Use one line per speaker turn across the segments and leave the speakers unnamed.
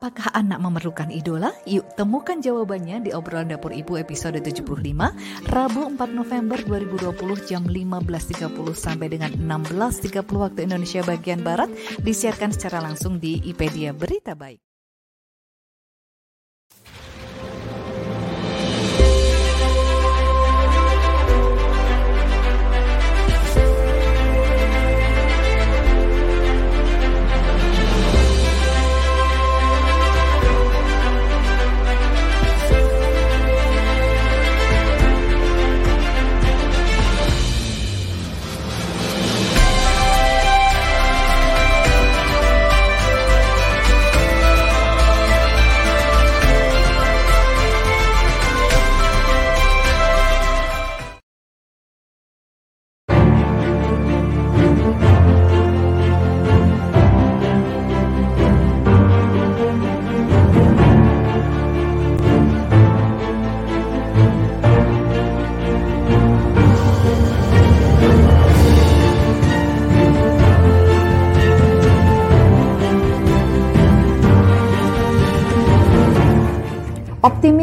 Apakah anak memerlukan idola? Yuk temukan jawabannya di obrolan dapur ibu episode 75 Rabu 4 November 2020 jam 15.30 sampai dengan 16.30 waktu Indonesia bagian Barat disiarkan secara langsung di IPedia Berita Baik.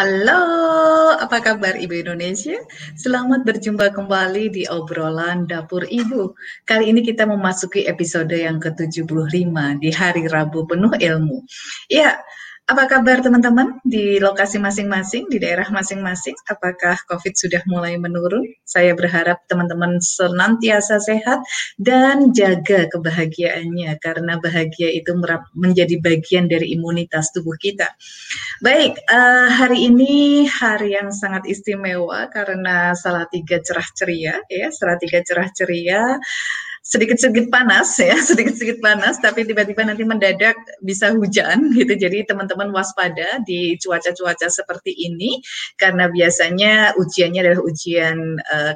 Halo, apa kabar Ibu Indonesia? Selamat berjumpa kembali di obrolan Dapur Ibu. Kali ini kita memasuki episode yang ke-75 di hari Rabu penuh ilmu. Ya, apa kabar teman-teman di lokasi masing-masing, di daerah masing-masing? Apakah COVID sudah mulai menurun? Saya berharap teman-teman senantiasa sehat dan jaga kebahagiaannya karena bahagia itu menjadi bagian dari imunitas tubuh kita. Baik, uh, hari ini hari yang sangat istimewa karena salah tiga cerah ceria, ya, salah tiga cerah ceria sedikit-sedikit panas ya, sedikit-sedikit panas, tapi tiba-tiba nanti mendadak bisa hujan gitu. Jadi teman-teman waspada di cuaca-cuaca seperti ini karena biasanya ujiannya adalah ujian uh,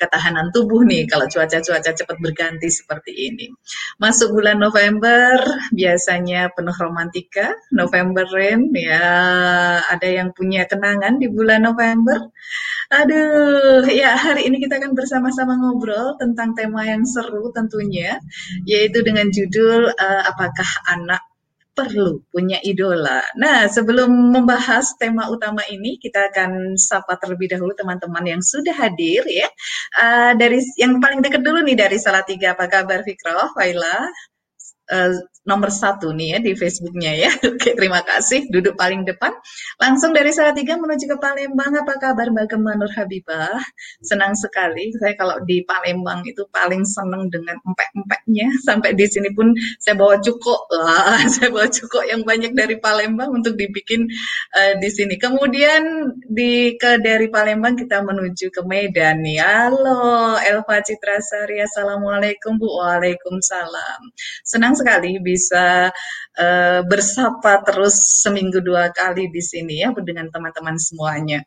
ketahanan tubuh nih kalau cuaca-cuaca cepat berganti seperti ini. Masuk bulan November biasanya penuh romantika, November rain ya ada yang punya kenangan di bulan November. Aduh, ya hari ini kita akan bersama-sama ngobrol tentang tema yang seru tentunya, yaitu dengan judul uh, apakah anak perlu punya idola. Nah, sebelum membahas tema utama ini, kita akan sapa terlebih dahulu teman-teman yang sudah hadir ya. Uh, dari yang paling dekat dulu nih dari Salatiga, apa kabar Fikroh, Waila? Uh, nomor satu nih ya di Facebooknya ya. Oke, terima kasih. Duduk paling depan. Langsung dari Salatiga menuju ke Palembang. Apa kabar Mbak Gemma Nur Habibah? Senang sekali. Saya kalau di Palembang itu paling senang dengan empek-empeknya. Sampai di sini pun saya bawa cukup. Wah, saya bawa cukup yang banyak dari Palembang untuk dibikin uh, di sini. Kemudian di ke dari Palembang kita menuju ke Medan nih. Halo, Elva Citra Sari. Assalamualaikum Bu. Waalaikumsalam. Senang sekali bisa uh, bersapa terus seminggu dua kali di sini ya dengan teman-teman semuanya.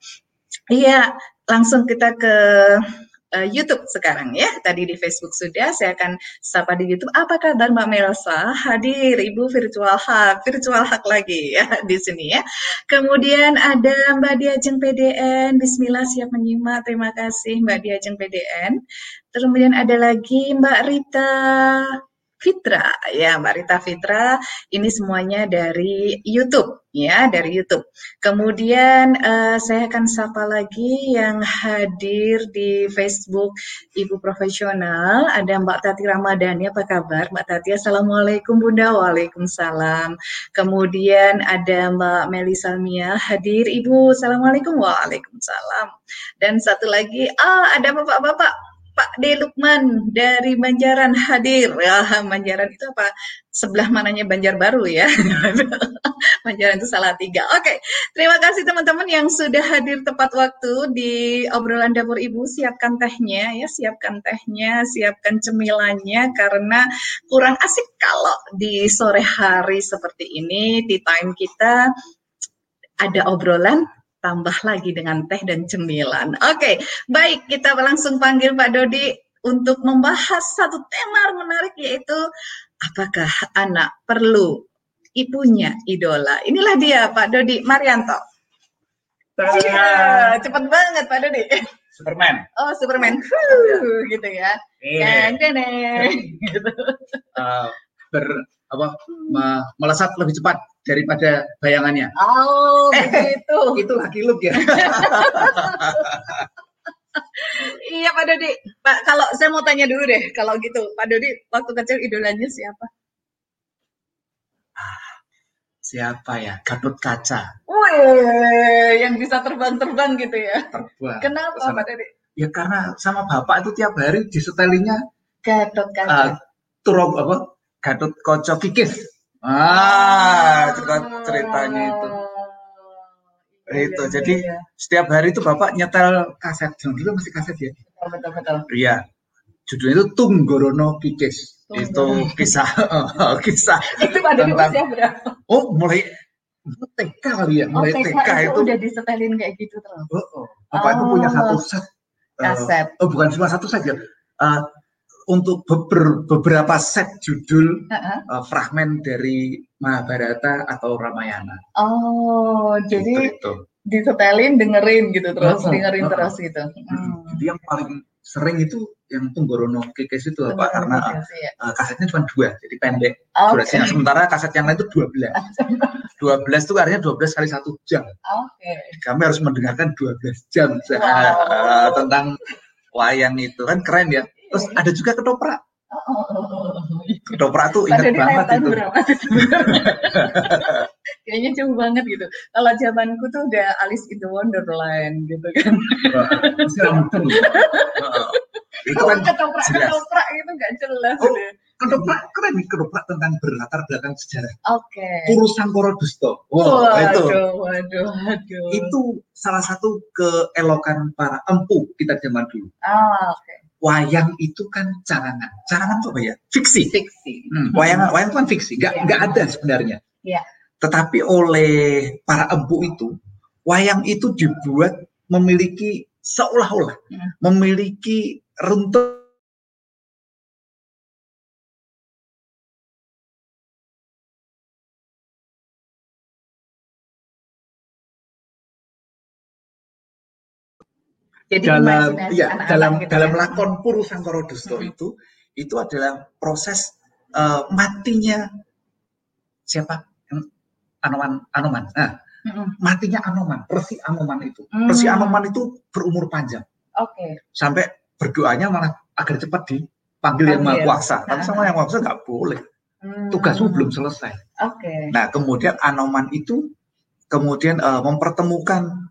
Iya, langsung kita ke uh, YouTube sekarang ya. Tadi di Facebook sudah, saya akan sapa di YouTube. Apa kabar Mbak Melsa? Hadir Ibu virtual hub, virtual hub lagi ya di sini ya. Kemudian ada Mbak Diajeng PDN. Bismillah siap menyimak. Terima kasih Mbak Diajeng PDN. Kemudian ada lagi Mbak Rita Fitra. Ya Mbak Rita Fitra ini semuanya dari YouTube ya dari YouTube. Kemudian uh, saya akan sapa lagi yang hadir di Facebook Ibu Profesional. Ada Mbak Tati Ramadhani apa kabar Mbak Tati? Assalamualaikum Bunda. Waalaikumsalam. Kemudian ada Mbak Meli Salmia hadir. Ibu Assalamualaikum. Waalaikumsalam. Dan satu lagi ah ada Bapak-bapak Pak D. Lukman dari Banjaran hadir. Ya, Banjaran itu apa? Sebelah mananya Banjarbaru ya. Banjaran itu salah tiga. Oke, terima kasih teman-teman yang sudah hadir tepat waktu di obrolan dapur ibu. Siapkan tehnya ya, siapkan tehnya, siapkan cemilannya karena kurang asik kalau di sore hari seperti ini di time kita ada obrolan tambah lagi dengan teh dan cemilan. Oke, baik kita langsung panggil Pak Dodi untuk membahas satu tema menarik yaitu apakah anak perlu ibunya idola. Inilah dia Pak Dodi Marianto. Iya, cepet banget Pak Dodi.
Superman.
Oh, Superman. Huh, gitu ya.
Iya.
Gitu.
Uh, ber apa me- melesat lebih cepat daripada bayangannya.
Oh,
Eh,
begitu.
Itu laki look ya.
Iya Pak Dodi. Pak, kalau saya mau tanya dulu deh, kalau gitu, Pak Dodi waktu kecil idolanya siapa?
Siapa ya? Gatot kaca
Wih, yang bisa terbang-terbang gitu ya.
terbang.
Kenapa
Sama-
Pak Dodi?
Ya karena sama bapak itu tiap hari disetelinnya
Gatot
uh,
kaca.
turun apa? Gatot kocok kikis. Ah, cerita ceritanya itu.
Oh, iya,
Itu,
iya,
jadi
iya.
Setiap hari itu bapak nyetel kaset. Jangan dulu masih kaset ya.
betul betul.
Iya. Judulnya itu Tunggorono Kikis.
Tunggorono
Itu kisah kisah
Itu Dodi
Tentang-
usia berapa?
Oh, mulai TK kali ya,
Oh,
mulai
TK
TK,
itu
itu.
udah disetelin kayak gitu terus.
Oh, oh. Bapak itu punya
Oh.
satu set. eh,
Kaset.
oh, bukan cuma satu saja. Eh, untuk beber- beberapa set judul
Heeh.
eh, fragmen dari Mahabharata atau Ramayana.
Oh, jadi
Gitu, itu.
disetelin dengerin gitu terus,
oh,
dengerin
oh,
terus
oh.
gitu. Hmm.
Jadi yang paling sering itu yang Tunggorono Kikis itu apa? Karena
ya.
eh, kasetnya cuma dua, jadi pendek
Oke.
durasinya. Sementara kaset yang lain itu 12. 12 itu artinya 12 kali satu jam.
Oke.
Kami harus mendengarkan 12 jam
Wow.
eh, tentang wayang itu kan keren ya. Terus ada juga ketoprak.
Oh, oh, oh, oh.
Ketoprak tuh ingat banget itu.
Kayaknya jauh banget gitu. Kalau zamanku tuh udah Alice in the Wonderland gitu kan.
Masih. Itu kan
ketoprak
jelas.
ketoprak gitu nggak jelas.
Oh. ketoprak keren nih ketoprak tentang berlatar belakang sejarah.
Oke.
Puru Sangkoro Dusto. Wow, itu
Waduh, waduh, waduh.
itu salah satu keelokan para empu kita zaman dulu.
Ah, oke.
Wayang itu kan carangan. Carangan itu apa ya? Fiksi.
Fiksi.
Hmm, wayang wayang itu kan fiksi, nggak
Iya.
nggak ada sebenarnya.
Iya.
Tetapi oleh para empu itu, wayang itu dibuat memiliki seolah-olah
Hmm.
memiliki runtut
Jadi
dalam ya
anak-anak
dalam
gitu
dalam
ya.
lakon Puru Sangkoro Dusto
Mhm.
itu itu adalah proses eh, matinya siapa Yang Anoman Anoman nah
Mm-mm.
matinya Anoman Resi Anoman itu
Hmm.
Resi Anoman itu berumur panjang
Oke.
sampai berdoanya malah agar cepat dipanggil yang maha
Panggil.
kuasa tapi
Ah.
sama yang maha kuasa nggak boleh
Hmm.
tugasmu belum selesai
Oke.
nah kemudian Anoman itu kemudian eh, mempertemukan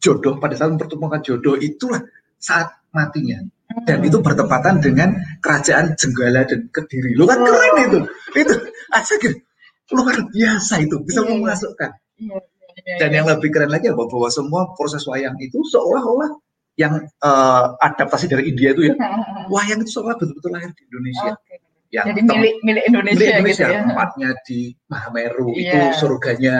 jodoh pada saat mempertemukan jodoh itulah saat matinya dan
Hmm.
itu bertepatan dengan kerajaan Jenggala dan Kediri. Lu kan keren itu. Itu asik luar biasa itu bisa
Iya, iya.
memasukkan.
Iya,
Dan yang lebih keren lagi apa bahwa semua proses wayang itu seolah-olah yang eh, adaptasi dari India itu ya. Wayang itu seolah betul-betul lahir di Indonesia.
Oke.
Yang
Jadi milik milik Indonesia,
milik Indonesia,
gitu ya.
tempatnya di Mahameru
Iya.
itu surganya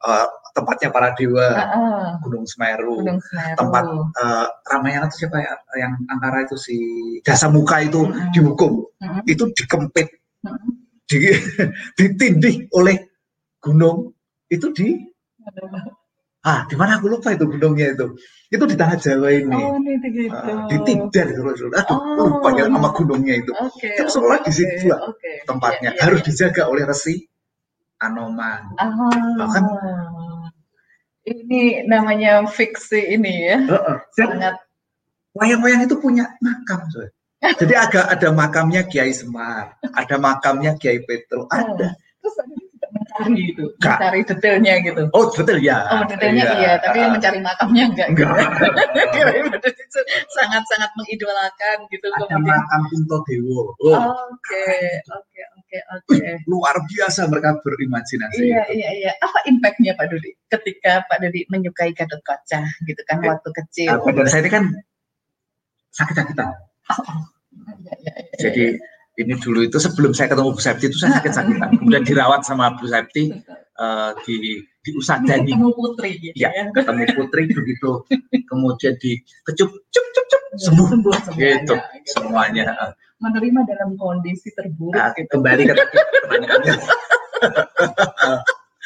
eh, tempatnya para dewa
Heeh.
Gunung Semeru.
Gunung Semeru.
tempat eh, Ramayana itu siapa ya yang antara itu si Dasamuka itu
Mm-mm.
dihukum
Mm-mm.
itu dikempit di, ditindih oleh gunung itu di ah di mana aku lupa itu gunungnya itu itu di tanah Jawa ini
Oh, ini gitu.
Ah, di Tidar nggak salah. aduh
Oh.
lupa ya nama gunungnya itu
Oke.
Kan seolah
oke,
di situ
oke.
tempatnya
Iya, iya,
harus
iya.
dijaga oleh resi Anoman
Ah.
Bahkan-
ini namanya fiksi ini ya.
Dan
Sangat
wayang-wayang itu punya makam jadi agak ada makamnya Kiai Semar ada makamnya Kiai Petro ada
Terus ada mencari itu,
Enggak.
mencari detailnya gitu.
Oh detail ya.
Oh, detailnya iya, tapi
Ah,
mencari makamnya enggak.
enggak.
Sangat-sangat mengidolakan gitu
Ada
kemudian.
makam Punto Dewo. Oh,
Oke, oke, oke, oke.
luar biasa mereka berimajinasi.
Iya, iya, iya. Apa impactnya Pak Dodi ketika Pak Dodi menyukai Gatot Kaca gitu kan
Ya.
waktu kecil?
Nah, badan saya ini kan sakit-sakitan.
Iya, iya, iya.
Jadi ini dulu itu sebelum saya ketemu Bu Septi itu saya sakit-sakitan. Kemudian dirawat sama Bu Septi eh, di diusadani
ketemu putri gitu
Ya,
ya.
ketemu putri begitu kemudian dikecup cup cup cup sembuh
sembuh semuanya.
gitu
gitu.
semuanya
Menerima dalam kondisi terburuk
Nah,
gitu.
kembali ke pertanyaannya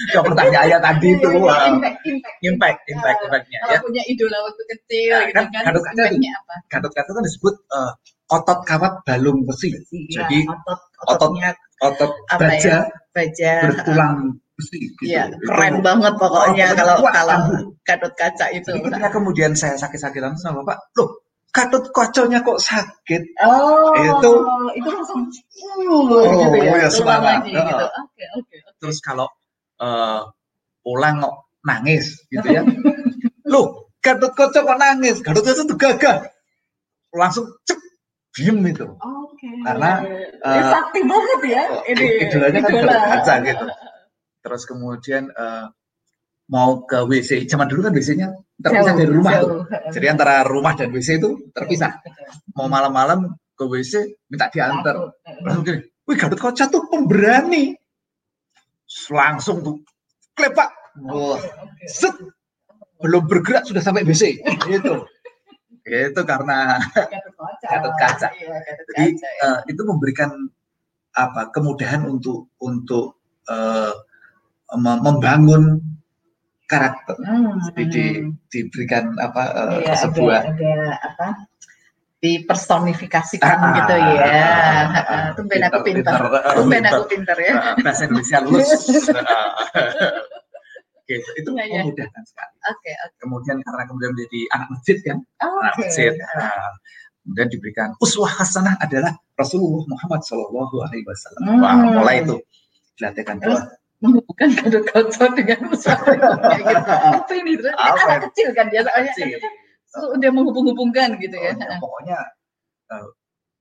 ke pertanyaannya tadi itu
Iya, impact, impact.
impact impact impactnya
Kalau
ya
punya idola waktu kecil
Nah,
gitu
kan
kan,
Kaca
apa?
Gatot Kaca kan disebut eh, otot kawat balung besi
Iya,
Jadi,
otot,
otot
ototnya
otot
apa
baja
ya? Baja.
bertulang besi gitu
Iya,
Itu-
keren banget pokoknya
Oh,
kalau kalau. Gatot Kaca itu.
Ketika kemudian saya sakit-sakitan sama bapak loh Gatot Kocoknya kok sakit
Oh,
Itu-
itu langsung uh, gitu ya,
ya, semangat.
lagi gitu. Oke, oke. oke.
terus kalau eh pulang kok nangis gitu ya loh Gatot Kocok kok nangis Gatot Kocok tuh gagah langsung cep diem itu
Oke.
Karena,
Eh,
eh,
sakti banget ya
oh,
ini.
idolanya kan
idola.
Gatot Kaca gitu terus kemudian eh, mau ke WC zaman dulu kan WC-nya terpisah dari rumah tuh. jadi antara rumah dan WC itu terpisah. Mau malam-malam ke WC minta diantar. Langsung gini wih Gatot Kocok tuh pemberani. Langsung tuh klepak wah set. Belum bergerak sudah sampai BC itu itu karena
Gatot Kaca. Iya,
jadi
ya.
eh, itu memberikan apa kemudahan untuk untuk eh, mem- membangun karakter
Hmm.
jadi di- diberikan apa
Iya,
sebuah
ada, ada apa dipersonifikasikan
Ah,
gitu ya.
ah, ah,
Heeh, Tumben aku pintar.
pintar, pintar.
Tumben aku pintar ya.
eh, bahasa Indonesia lulus gitu itu
Iya, iya.
memudahkan sekali
Oke, oke.
kemudian karena kemudian menjadi anak masjid kan anak
Oke.
masjid nah, kemudian diberikan uswah hasanah adalah Rasulullah Muhammad Shallallahu Alaihi Wasallam
Hmm.
wah mulai itu dilatihkan
Terus menghubungkan Gatot Kaca dengan usaha gitu. Apa ini? Terus
Apa
anak kecil kan dia soalnya
Kecil.
Udah menghubung-hubungkan gitu ya.
Pokoknya- pokoknya eh,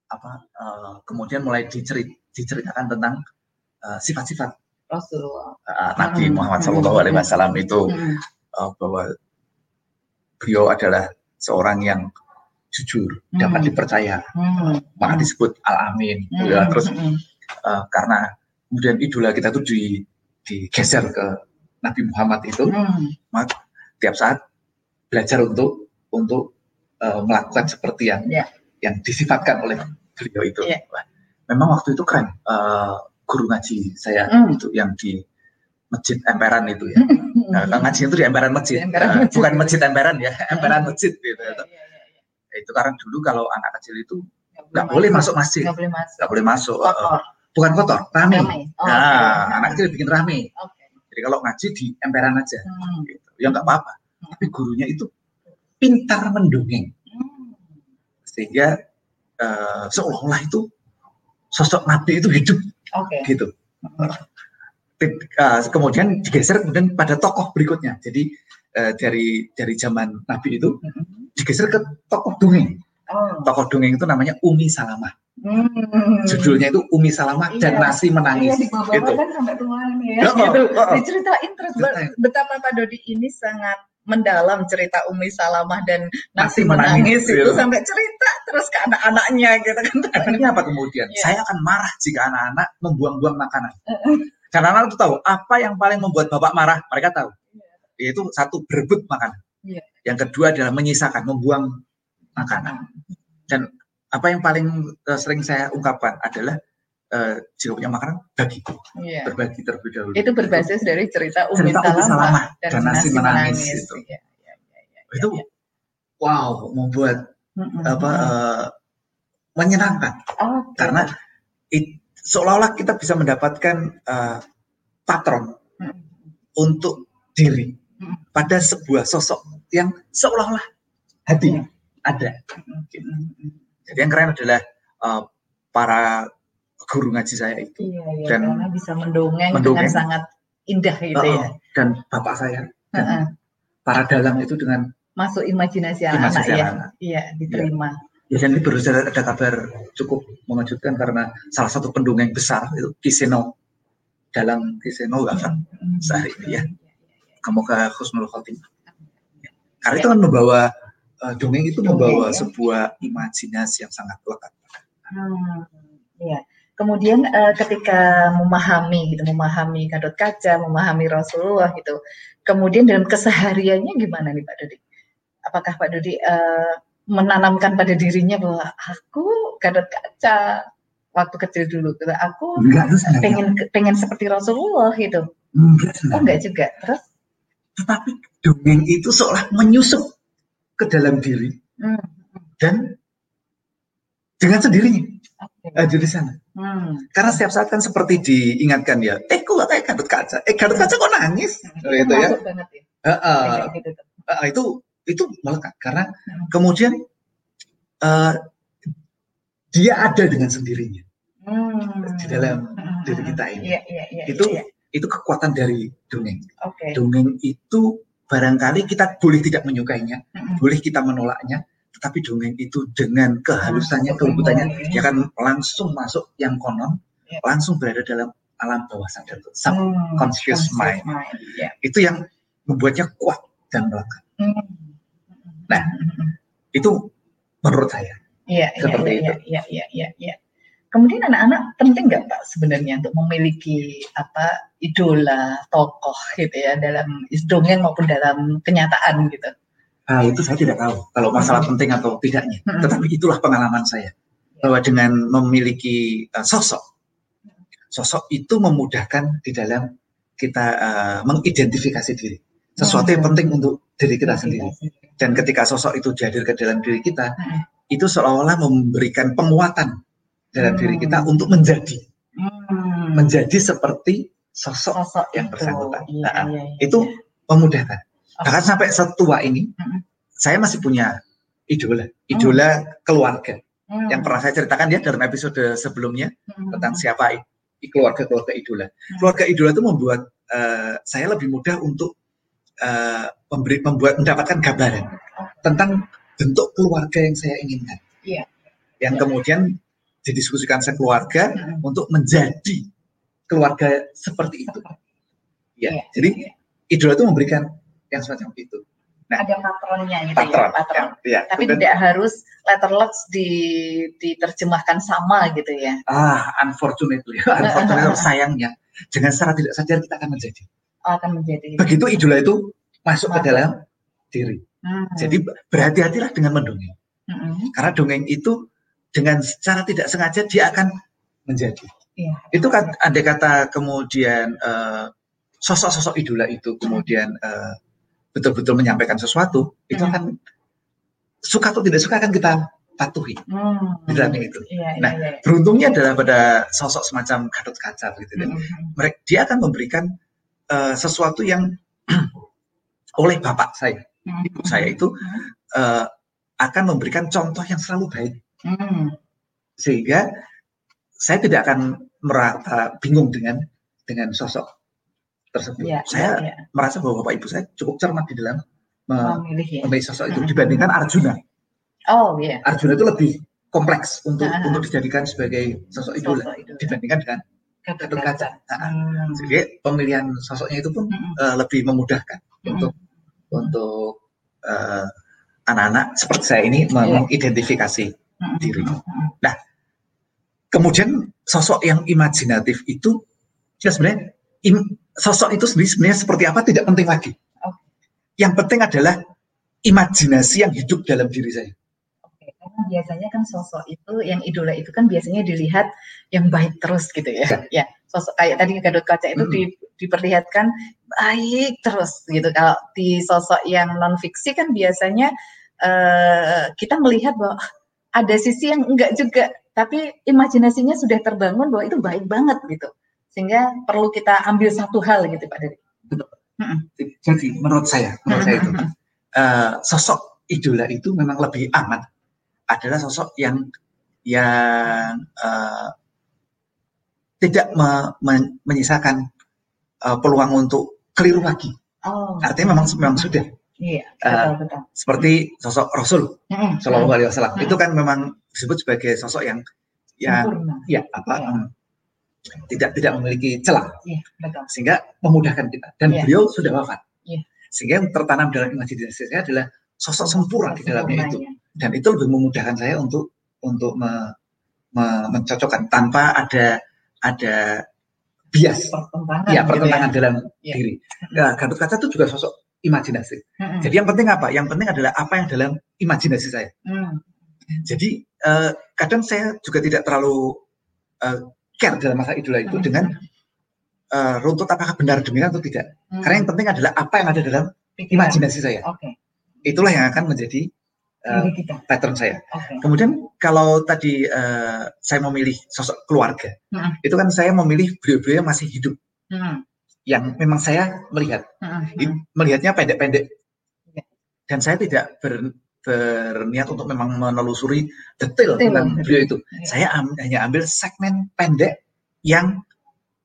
apa eh, kemudian mulai dicerit, diceritakan tentang eh, sifat-sifat
Rasulullah.
eh, Nabi
Hmm.
Muhammad Shallallahu Alaihi Wasallam itu
Hmm.
eh, bahwa beliau adalah seorang yang jujur dapat
Hmm.
dipercaya
Hmm.
maka disebut al amin
Hmm.
ya terus
Hmm.
eh, karena kemudian idola kita tuh di digeser ke Nabi Muhammad itu
Hmm.
tiap saat belajar untuk untuk eh, melakukan seperti yang
Ya.
yang disifatkan oleh beliau itu.
Ya.
Wah, Memang waktu itu keren eh, guru ngaji saya
Hmm.
itu yang di masjid emperan itu ya. Nah, kalau ngaji itu di emperan masjid,
emperan masjid.
bukan masjid emperan ya, emperan masjid gitu.
Iya,
Itu,
iya, iya.
itu karena dulu kalau anak kecil itu
Nggak
boleh masuk masjid,
Nggak boleh masuk.
nggak boleh masuk. Eh,
Kotor.
Bukan kotor, rame.
Ramai. Oh,
Nah,
oke.
anak kecil bikin rame.
Oke.
Jadi kalau ngaji di emperan aja,
Hmm.
gitu. ya nggak apa-apa. Tapi gurunya itu pintar mendongeng,
Hmm.
sehingga eh, seolah-olah itu sosok Nabi itu hidup
Oke.
gitu. Eh, kemudian digeser kemudian pada tokoh berikutnya. Jadi eh, dari dari zaman Nabi itu
Hmm.
digeser ke tokoh dongeng.
Oh.
Tokoh dongeng itu namanya Umi Salamah.
Hmm.
Judulnya itu Umi Salamah dan
Iya.
Nasi Menangis.
Iya, di
gitu.
kan sampai ya.
Oh,
gitu.
oh, oh.
Diceritain terus
Ceritain.
betapa Pak Dodi ini sangat mendalam cerita Umi Salamah dan
Nasi
Nasi Menangis,
Menangis,
itu
gitu.
sampai cerita terus ke anak-anaknya gitu kan.
Efeknya apa kemudian?
Iya.
Saya akan marah jika anak-anak membuang-buang makanan. Karena anak itu tahu apa yang paling membuat bapak marah. Mereka tahu. Yaitu satu berebut makanan.
Iya.
Yang kedua adalah menyisakan, membuang makanan. Dan apa yang paling eh, sering saya ungkapkan adalah jika punya makanan bagi,
Iya.
berbagi terlebih dahulu.
Itu berbasis dari cerita Umi
Cerita Umi
Salamah,
Salamah
dan,
dan Nasi Menangis itu.
Iya, iya, iya,
Itu wow, membuat
Mm-mm.
apa eh, menyenangkan.
Oke.
karena it- seolah-olah kita bisa mendapatkan eh, patron
Mm.
untuk diri pada sebuah sosok yang seolah-olah hati
Iya.
ada.
Mm-mm.
Jadi yang keren adalah eh, para guru ngaji saya itu
Iya, iya,
Dan
karena bisa mendongeng,
mendongeng.
dengan sangat indah gitu
Oh,
ya.
dan bapak saya dan
Heeh.
para dalang itu dengan
Masuk imajinasi anak-anak ya.
anak-anak.
Iya, diterima.
ya dan ini baru saja ada kabar cukup mengejutkan karena salah satu pendongeng besar itu Kiseno dalang Kiseno wafat
Mm.
sehari ini ya. Semoga Husnul Khotimah. Karena itu kan membawa eh, dongeng itu
Dongeng,
membawa
ya.
sebuah imajinasi yang sangat lekat.
Hmm, iya. Kemudian eh, ketika memahami gitu, memahami Gatot Kaca, memahami Rasulullah gitu. Kemudian dalam kesehariannya gimana nih Pak Dodi? Apakah Pak Dodi eh, menanamkan pada dirinya bahwa aku Gatot Kaca waktu kecil dulu gitu. Aku
Enggak, terus enggak.
pengen pengen seperti Rasulullah gitu.
Enggak,
Oh enggak juga. Terus
Tetapi dongeng itu seolah menyusup ke dalam diri
hmm,
dan dengan sendirinya
oke.
ada di sana.
Hmm.
Karena setiap saat kan seperti diingatkan ya, eh kok kayak Gatot Kaca? Eh Gatot Kaca kok nangis?
Itu
Gitu ya.
banget ya. Gitu tuh.
Ah, itu itu melekat karena
Hmm.
kemudian eh, dia ada dengan sendirinya
Hmm.
di dalam
Hmm.
diri kita ini.
Iya, iya, iya.
Itu
iya.
itu kekuatan dari dongeng.
Oke.
Dongeng itu barangkali kita boleh tidak menyukainya,
Mm-mm.
boleh kita menolaknya, tetapi dongeng itu dengan kehalusannya, kelembutannya, ya kan langsung masuk yang konon,
Ya.
langsung berada dalam alam bawah sadar,
Hmm,
subconscious mind.
Ya.
Itu yang membuatnya kuat dan melekat.
Hmm.
Nah, Itu menurut saya.
Iya, iya,
Seperti
iya,
itu.
iya, iya, iya, iya. Kemudian anak-anak penting nggak Pak sebenarnya untuk memiliki apa idola tokoh gitu ya dalam dongeng maupun dalam kenyataan gitu.
Nah, itu saya tidak tahu kalau masalah penting atau tidaknya.
Hmm.
Tetapi itulah pengalaman saya bahwa dengan memiliki uh, sosok, sosok itu memudahkan di dalam kita uh, mengidentifikasi diri. Sesuatu yang penting untuk diri kita sendiri. Dan ketika sosok itu dihadirkan dalam diri kita,
Hmm.
itu seolah-olah memberikan penguatan dalam diri
Hmm.
kita untuk menjadi,
Hmm.
menjadi seperti sosok
sosok
yang
itu.
bersangkutan.
Iya,
Nah,
iya, iya,
itu
iya.
memudahkan.
Oke.
Bahkan sampai setua ini,
Hmm.
saya masih punya idola, idola keluarga.
Hmm.
yang pernah saya ceritakan ya dalam episode sebelumnya
Hmm.
tentang siapa keluarga keluarga idola. Keluarga idola itu membuat eh, saya lebih mudah untuk eh, memberi membuat mendapatkan gambaran tentang bentuk keluarga yang saya inginkan.
Iya.
Yang
Iya.
kemudian didiskusikan sekeluarga
Hmm.
untuk menjadi keluarga seperti itu. Ya,
Iya,
jadi idola itu memberikan yang semacam itu.
ada patronnya gitu
Patron.
ya, patron.
Ya,
Tapi
kemudian-
tidak harus letterless di diterjemahkan sama gitu ya.
ah unfortunately, unfortunately sayangnya dengan secara tidak sadar kita akan menjadi.
Akan menjadi.
begitu idola itu masuk ke
Masuk.
dalam diri.
Hmm.
Jadi berhati-hatilah dengan mendongeng.
Hmm.
Karena dongeng itu dengan secara tidak sengaja dia akan menjadi.
Iya.
Itu kan andai kata kemudian eh, sosok-sosok idola itu kemudian eh, betul-betul menyampaikan sesuatu, itu
Hmm.
akan suka atau tidak suka akan kita patuhi
Hmm.
di dalam itu.
Iya,
Nah,
iya, iya.
Beruntungnya adalah pada sosok semacam Gatot Kaca gitu. Dan
Hmm.
mereka dia akan memberikan eh, sesuatu yang oleh bapak saya,
Hmm.
ibu saya itu eh, akan memberikan contoh yang selalu baik
Hmm.
sehingga saya tidak akan merasa bingung dengan dengan sosok tersebut.
Iya,
saya
iya, iya.
merasa bahwa bapak ibu saya cukup cermat di dalam me-
memilih ya.
memilih sosok itu
Hmm.
dibandingkan Arjuna.
Oh iya.
Arjuna itu lebih kompleks untuk
Ah.
untuk dijadikan sebagai sosok idola dibandingkan dengan
Gatot
Kaca.
Kaca.
Ah,
Hmm.
Jadi pemilihan sosoknya itu pun
Hmm.
eh, lebih memudahkan
Hmm.
untuk untuk eh, anak-anak seperti saya ini
Iya.
mengidentifikasi. Diri.
Hmm.
Kemudian sosok yang imajinatif itu ya sebenarnya im- sosok itu sendiri sebenarnya seperti apa tidak penting lagi.
Oke.
Yang penting adalah imajinasi yang hidup dalam diri saya.
Oke, karena biasanya kan sosok itu yang idola itu kan biasanya dilihat yang baik terus gitu ya. Ya, sosok kayak tadi Gatot Kaca itu di- diperlihatkan baik terus gitu. Kalau di sosok yang non fiksi kan biasanya eh, kita melihat bahwa ah, ada sisi yang enggak juga, tapi imajinasinya sudah terbangun bahwa itu baik banget gitu. Sehingga perlu kita ambil satu hal gitu Pak Dari.
Jadi menurut saya, menurut saya itu eh, sosok idola itu memang lebih aman adalah sosok yang yang eh, tidak me- men- menyisakan uh, peluang untuk keliru lagi.
Oh.
Artinya memang memang sudah
Iya,
Uh,
betul betul.
seperti sosok Rasul
Mm-mm.
Shallallahu Alaihi Wasallam
Hmm.
itu kan memang disebut sebagai sosok yang yang
Sempurna.
ya apa
Iya.
em, tidak tidak memiliki celah
Iya, betul.
sehingga memudahkan kita dan
Iya.
beliau sudah wafat
Iya.
sehingga yang tertanam dalam imajinasi saya adalah sosok sempurna di dalamnya itu dan itu lebih memudahkan saya untuk untuk me- me- mencocokkan tanpa ada ada bias
Pertentangan.
ya
gitu
pertentangan dalam
Iya.
diri. Nah, Gatot Kaca itu juga sosok imajinasi.
Mm-mm.
Jadi yang penting apa? Yang penting adalah apa yang dalam imajinasi saya.
Mm.
Jadi eh, kadang saya juga tidak terlalu eh, care dalam masa idola itu
Mm.
dengan eh, runtut apakah benar demikian atau tidak.
Mm.
Karena yang penting adalah apa yang ada dalam
Pikiran.
imajinasi saya.
Oke.
Itulah yang akan menjadi
kita.
pattern saya.
Oke.
Kemudian kalau tadi eh, saya memilih sosok keluarga,
Mm.
itu kan saya memilih beliau-beliau yang masih hidup,
Mm.
Yang memang saya melihat,
Mm.
I- melihatnya pendek-pendek,
Ya.
dan saya tidak ber- berniat untuk memang menelusuri detail
Detail.
tentang beliau itu.
Ya.
Saya am- hanya ambil segmen pendek yang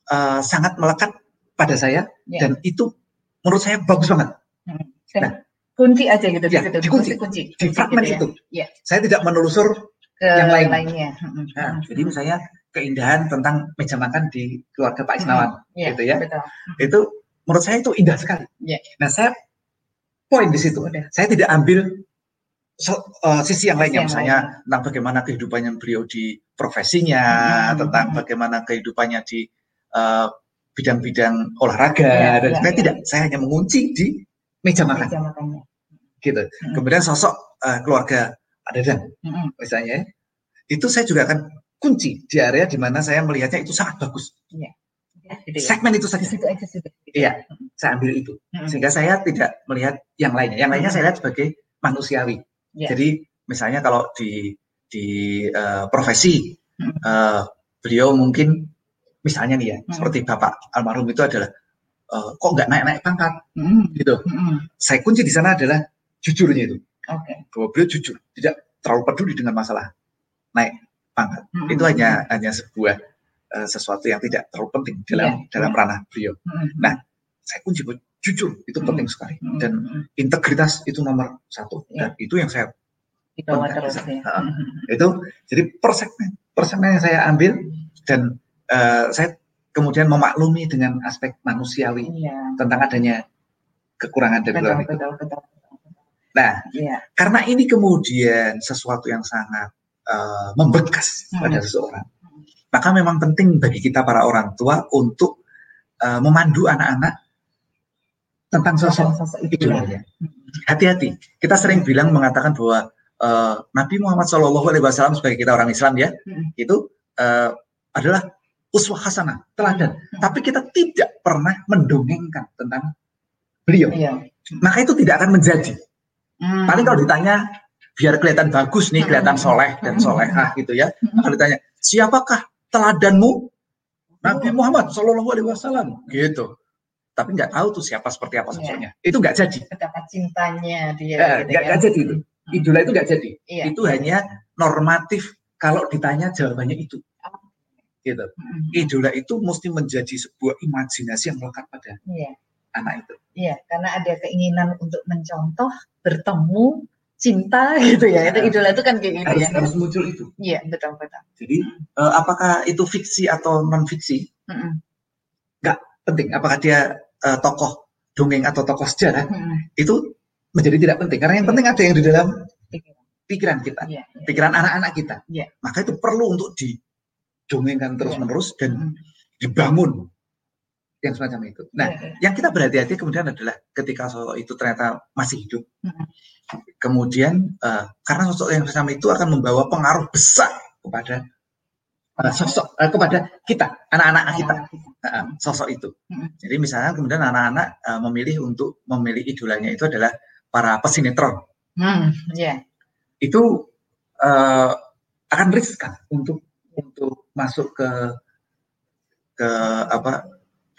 eh, sangat melekat pada saya,
Ya.
dan itu menurut saya bagus banget
Mm. Dan
Nah.
kunci aja gitu
Ya,
di
dikunci.
Kunci, kunci.
di fragmen
gitu ya.
itu.
Ya.
Saya tidak menelusur
Ke
Yang lain.
lainnya. Mm-mm.
Nah,
Mm.
jadi misalnya keindahan tentang meja makan di keluarga Pak Isnawan,
Iya,
gitu ya.
Betul.
itu menurut saya itu indah sekali.
Iya.
Nah, saya poin di situ.
Udah.
Saya tidak ambil so- eh, sisi yang lainnya, misalnya tentang bagaimana kehidupannya beliau di profesinya,
Hmm.
tentang bagaimana kehidupannya di eh, bidang-bidang olahraga
Iya,
dan
iya,
sebagainya.
iya.
Tidak, saya hanya mengunci di meja makan,
Meja makannya.
gitu.
Hmm.
Kemudian sosok eh, keluarga Pak Dadang,
Mm-mm.
misalnya, itu saya juga akan kunci di area di mana saya melihatnya itu sangat bagus.
Ya, gitu ya.
Segmen itu saja,
situ aja sudah.
Iya. saya ambil itu.
Mm-mm.
sehingga saya tidak melihat yang lainnya. Yang lainnya saya lihat sebagai manusiawi.
Ya.
Jadi misalnya kalau di di eh, profesi
Hmm.
eh, beliau mungkin misalnya nih ya
Hmm.
seperti bapak almarhum itu adalah eh, kok nggak naik naik pangkat
Mm-mm.
gitu.
Mm-mm.
Saya kunci di sana adalah jujurnya itu
Oke.
bahwa beliau jujur tidak terlalu peduli dengan masalah naik pangkat.
Mm-mm.
Itu hanya hanya sebuah eh, sesuatu yang tidak terlalu penting dalam
Iya,
dalam ranah beliau.
Mm-mm.
Nah, Saya kunci bahwa jujur itu
Hmm.
penting sekali
Mm-mm.
dan integritas itu nomor satu
Iya.
dan itu yang saya
terus
bisa.
ya.
Ha. itu jadi per segmen per segmen yang saya ambil dan eh, saya kemudian memaklumi dengan aspek manusiawi
Iya.
tentang adanya kekurangan dan
Betul,
itu.
betul, betul.
Nah,
Iya.
karena ini kemudian sesuatu yang sangat eh, membekas
Hmm.
pada seseorang, maka memang penting bagi kita para orang tua untuk eh, memandu anak-anak tentang sosok
Sosok itu.
idolanya. Hati-hati. Kita sering bilang mengatakan bahwa eh, Nabi Muhammad Shallallahu Alaihi Wasallam sebagai kita orang Islam ya,
Hmm.
itu eh, adalah uswah hasanah, teladan.
Hmm.
Tapi kita tidak pernah mendongengkan tentang beliau.
Iya.
Maka itu tidak akan menjadi.
Hmm.
Paling kalau ditanya biar kelihatan bagus nih, kelihatan soleh dan solehah gitu ya. Kalau ditanya siapakah teladanmu? Nabi Muhammad Shallallahu Alaihi Wasallam gitu. Tapi nggak tahu tuh siapa seperti apa
Iya.
sosoknya. Itu nggak jadi.
betapa cintanya dia.
Eh,
gitu
nggak
ya.
jadi itu. Idola itu nggak jadi.
Iya.
Itu hanya normatif kalau ditanya jawabannya itu. Gitu.
Hmm.
Idola itu mesti menjadi sebuah imajinasi yang melekat pada
Iya.
anak itu.
Iya, karena ada keinginan untuk mencontoh, bertemu, cinta gitu ya. Itu
Iya.
idola itu kan kayak gitu
Harus,
ya.
harus muncul itu.
Iya, betul betul.
Jadi eh, apakah itu fiksi atau non fiksi?
Mm-mm.
Penting. Apakah dia eh, tokoh dongeng atau tokoh sejarah?
Mm-mm.
Itu menjadi tidak penting. Karena yang penting ada yang di dalam
Pikiran.
pikiran kita,
Iya. iya.
pikiran anak-anak kita.
Iya.
Maka itu perlu untuk didongengkan terus-menerus dan dibangun yang semacam itu. Nah,
Iya, iya.
yang kita berhati-hati kemudian adalah ketika sosok itu ternyata masih hidup.
Mm-mm.
Kemudian eh, karena sosok yang semacam itu akan membawa pengaruh besar kepada eh, sosok eh, kepada kita, anak-anak kita, eh, sosok itu.
Mm-mm.
Jadi misalnya kemudian anak-anak eh, memilih untuk memilih idolanya itu adalah para pesinetron.
Hmm, iya.
Itu eh, akan riskan untuk untuk masuk ke ke apa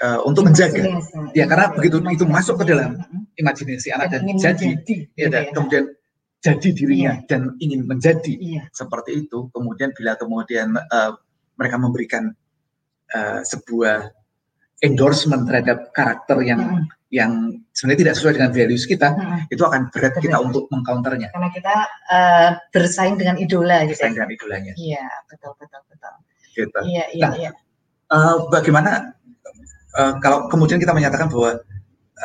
eh, untuk menjaga
Imajinasi.
Ya, karena begitu itu masuk ke dalam imajinasi anak dan jadi ya,
gitu
dan
ya.
kemudian jadi dirinya dan ingin menjadi
Iya.
seperti itu kemudian bila kemudian eh, mereka memberikan eh, sebuah endorsement terhadap karakter yang yang sebenarnya tidak sesuai dengan values kita, itu akan berat
Betul.
kita untuk mengcounternya.
Karena kita eh, bersaing dengan idola gitu.
Bersaing
ya.
dengan idolanya.
Iya, betul betul betul.
Gitu.
Iya, iya,
Nah,
iya.
Eh, bagaimana eh, kalau kemudian kita menyatakan bahwa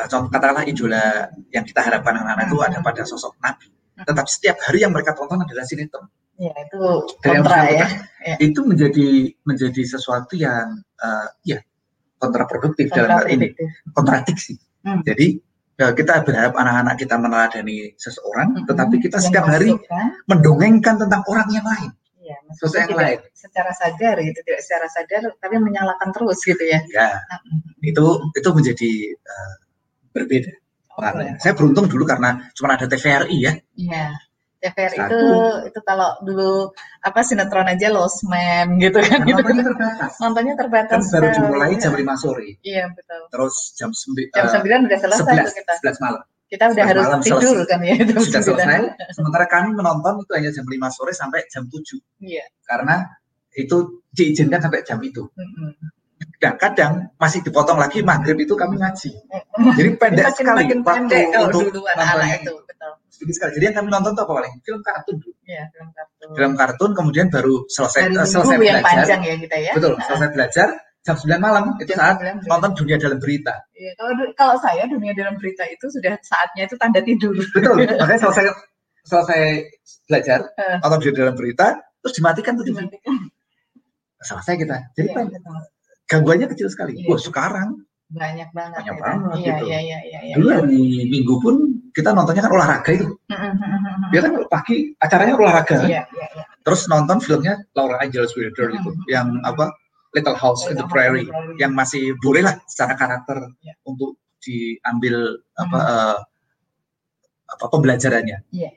contoh katakanlah idola yang kita harapkan anak-anak itu ada pada sosok nabi. Tetapi setiap hari yang mereka tonton adalah sinetron.
Iya, itu kontra ya. Iya.
Itu menjadi menjadi sesuatu yang eh, ya kontraproduktif dalam hal ini,
Kontradiktif.
kontradiksi.
Hmm.
Jadi eh, kita berharap anak-anak kita meneladani seseorang,
Mm-mm.
tetapi kita
Yang
setiap hari
kan?
mendongengkan tentang orang yang lain. Sesuatu
maksudnya
yang lain.
secara sadar gitu, tidak secara sadar tapi menyalakan terus gitu ya.
Ya, itu itu menjadi eh, berbeda. Maknanya. Saya beruntung dulu karena cuma ada TVRI ya.
Iya. TVRI
Satu.
itu itu kalau dulu apa sinetron aja Lost Man gitu kan gitu.
Nontonnya terbatas.
Nontonnya
Kan
terbatas.
baru
sekali.
dimulai jam 5 sore.
Iya, betul.
Terus jam 9
Jam 9 udah selesai tuh kita.
11 malam.
Kita udah harus
malam
tidur
selesai.
kan ya jam
Sudah
9.
selesai. Sementara kami menonton itu hanya jam 5 sore sampai jam 7
Iya.
karena itu diizinkan sampai jam itu.
Mm-mm.
Dan kadang masih dipotong lagi maghrib itu kami ngaji. Jadi
Jadi
pendek
makin
sekali
makin
waktu
pendek kalau
untuk
dulu
nontonnya
itu, betul.
Sedikit sekali. Jadi yang kami nonton itu apa paling? Film kartun dulu.
Iya, film kartun.
Film kartun kemudian baru selesai
Hari
eh, selesai
Minggu yang
belajar.
panjang ya kita ya.
Betul, selesai belajar jam 9 malam itu
Jam
saat
9
nonton dunia dalam berita.
Iya, kalau kalau saya dunia dalam berita itu sudah saatnya itu tanda tidur.
Betul, makanya selesai selesai belajar nonton dunia dalam berita terus dimatikan tuh TV.
Dimatikan.
Selesai kita. Jadi
Iya,
kan
betul.
gangguannya kecil sekali.
Iya.
Wah, sekarang
banyak banget.
Banyak
gitu.
banget
Iya,
gitu.
iya, iya, iya, iya.
dulu hari Minggu pun kita nontonnya kan olahraga itu. Dia kan pagi acaranya olahraga.
Iya, iya, iya.
Terus nonton filmnya Laura Angels Wilder itu yang apa Little House in the Prairie yang masih boleh lah secara karakter
Iya.
untuk diambil apa
Mhm.
eh, apa pembelajarannya.
Iya.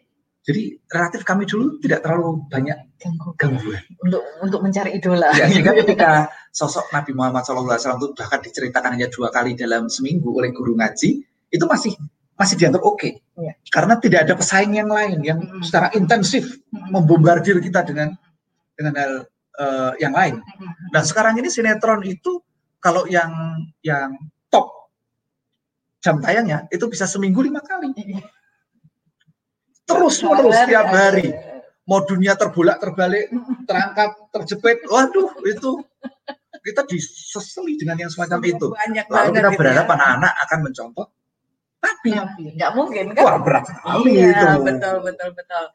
Jadi relatif kami dulu tidak terlalu banyak
Ganggu.
gangguan.
Untuk untuk mencari idola.
Ya, sehingga ketika sosok Nabi Muhammad SAW itu bahkan diceritakan hanya dua kali dalam seminggu oleh guru ngaji, itu masih masih dianggap oke.
Iya.
Karena tidak ada pesaing yang lain yang
Mhm.
secara intensif
Mm-mm.
membombardir kita dengan dengan hal eh, yang lain.
Mm-mm.
Nah sekarang ini sinetron itu kalau yang yang top jam tayangnya itu bisa seminggu lima kali.
Iya.
Terus menerus setiap hari. Mau dunia terbolak terbalik, terangkat, terjepit. Waduh itu kita diseseli dengan yang semacam itu.
Banyak
Lalu kita berharap
ya.
anak-anak akan mencontoh. Nabi.
Nggak mungkin kan?
Wah berat sekali
iya,
itu.
betul, betul, betul.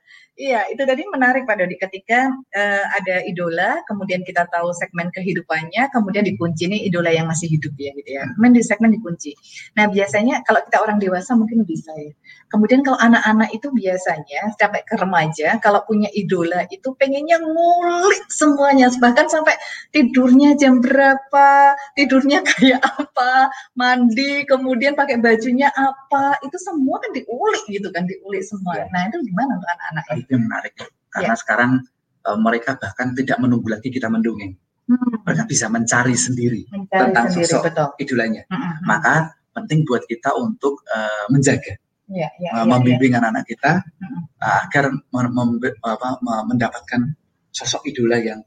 Iya, itu tadi menarik Pak Dodi ketika eh, ada idola, kemudian kita tahu segmen kehidupannya, kemudian dikunci nih idola yang masih hidup ya gitu ya. Kemudian di segmen dikunci. Nah, biasanya kalau kita orang dewasa mungkin bisa ya. Kemudian kalau anak-anak itu biasanya sampai ke remaja, kalau punya idola itu pengennya ngulik semuanya, bahkan sampai tidurnya jam berapa, tidurnya kayak apa, mandi, kemudian pakai bajunya apa, itu semua kan diulik gitu kan, diulik semua.
Ya.
Nah itu gimana untuk anak-anak ini?
Itu yang menarik. Karena sekarang eh, mereka bahkan tidak menunggu lagi kita mendongeng.
Hmm,
Mereka bisa mencari sendiri
mencari
tentang
sendiri,
sosok
betul.
idolanya.
Mm-mm.
Maka penting buat kita untuk eh, menjaga,
Iya, iya,
eh,
iya,
membimbing anak-anak kita
Mm-mm.
eh, agar mem- mem- apa, me- mendapatkan sosok idola yang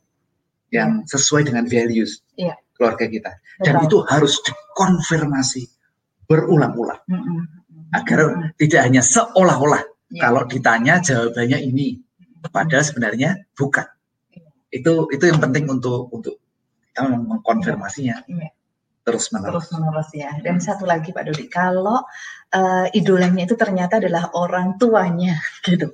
yang sesuai dengan values
Iya.
keluarga kita. Dan
Betul.
itu harus dikonfirmasi berulang-ulang
Mm-mm.
agar
Mm-mm.
tidak hanya seolah-olah
Iya.
kalau ditanya jawabannya ini, padahal sebenarnya bukan.
Iya.
Itu itu yang penting untuk untuk kita meng- mengkonfirmasinya
Iya.
terus menerus.
terus menerus ya. Dan satu lagi Pak Dodi, kalau eh, idolanya itu ternyata adalah orang tuanya gitu.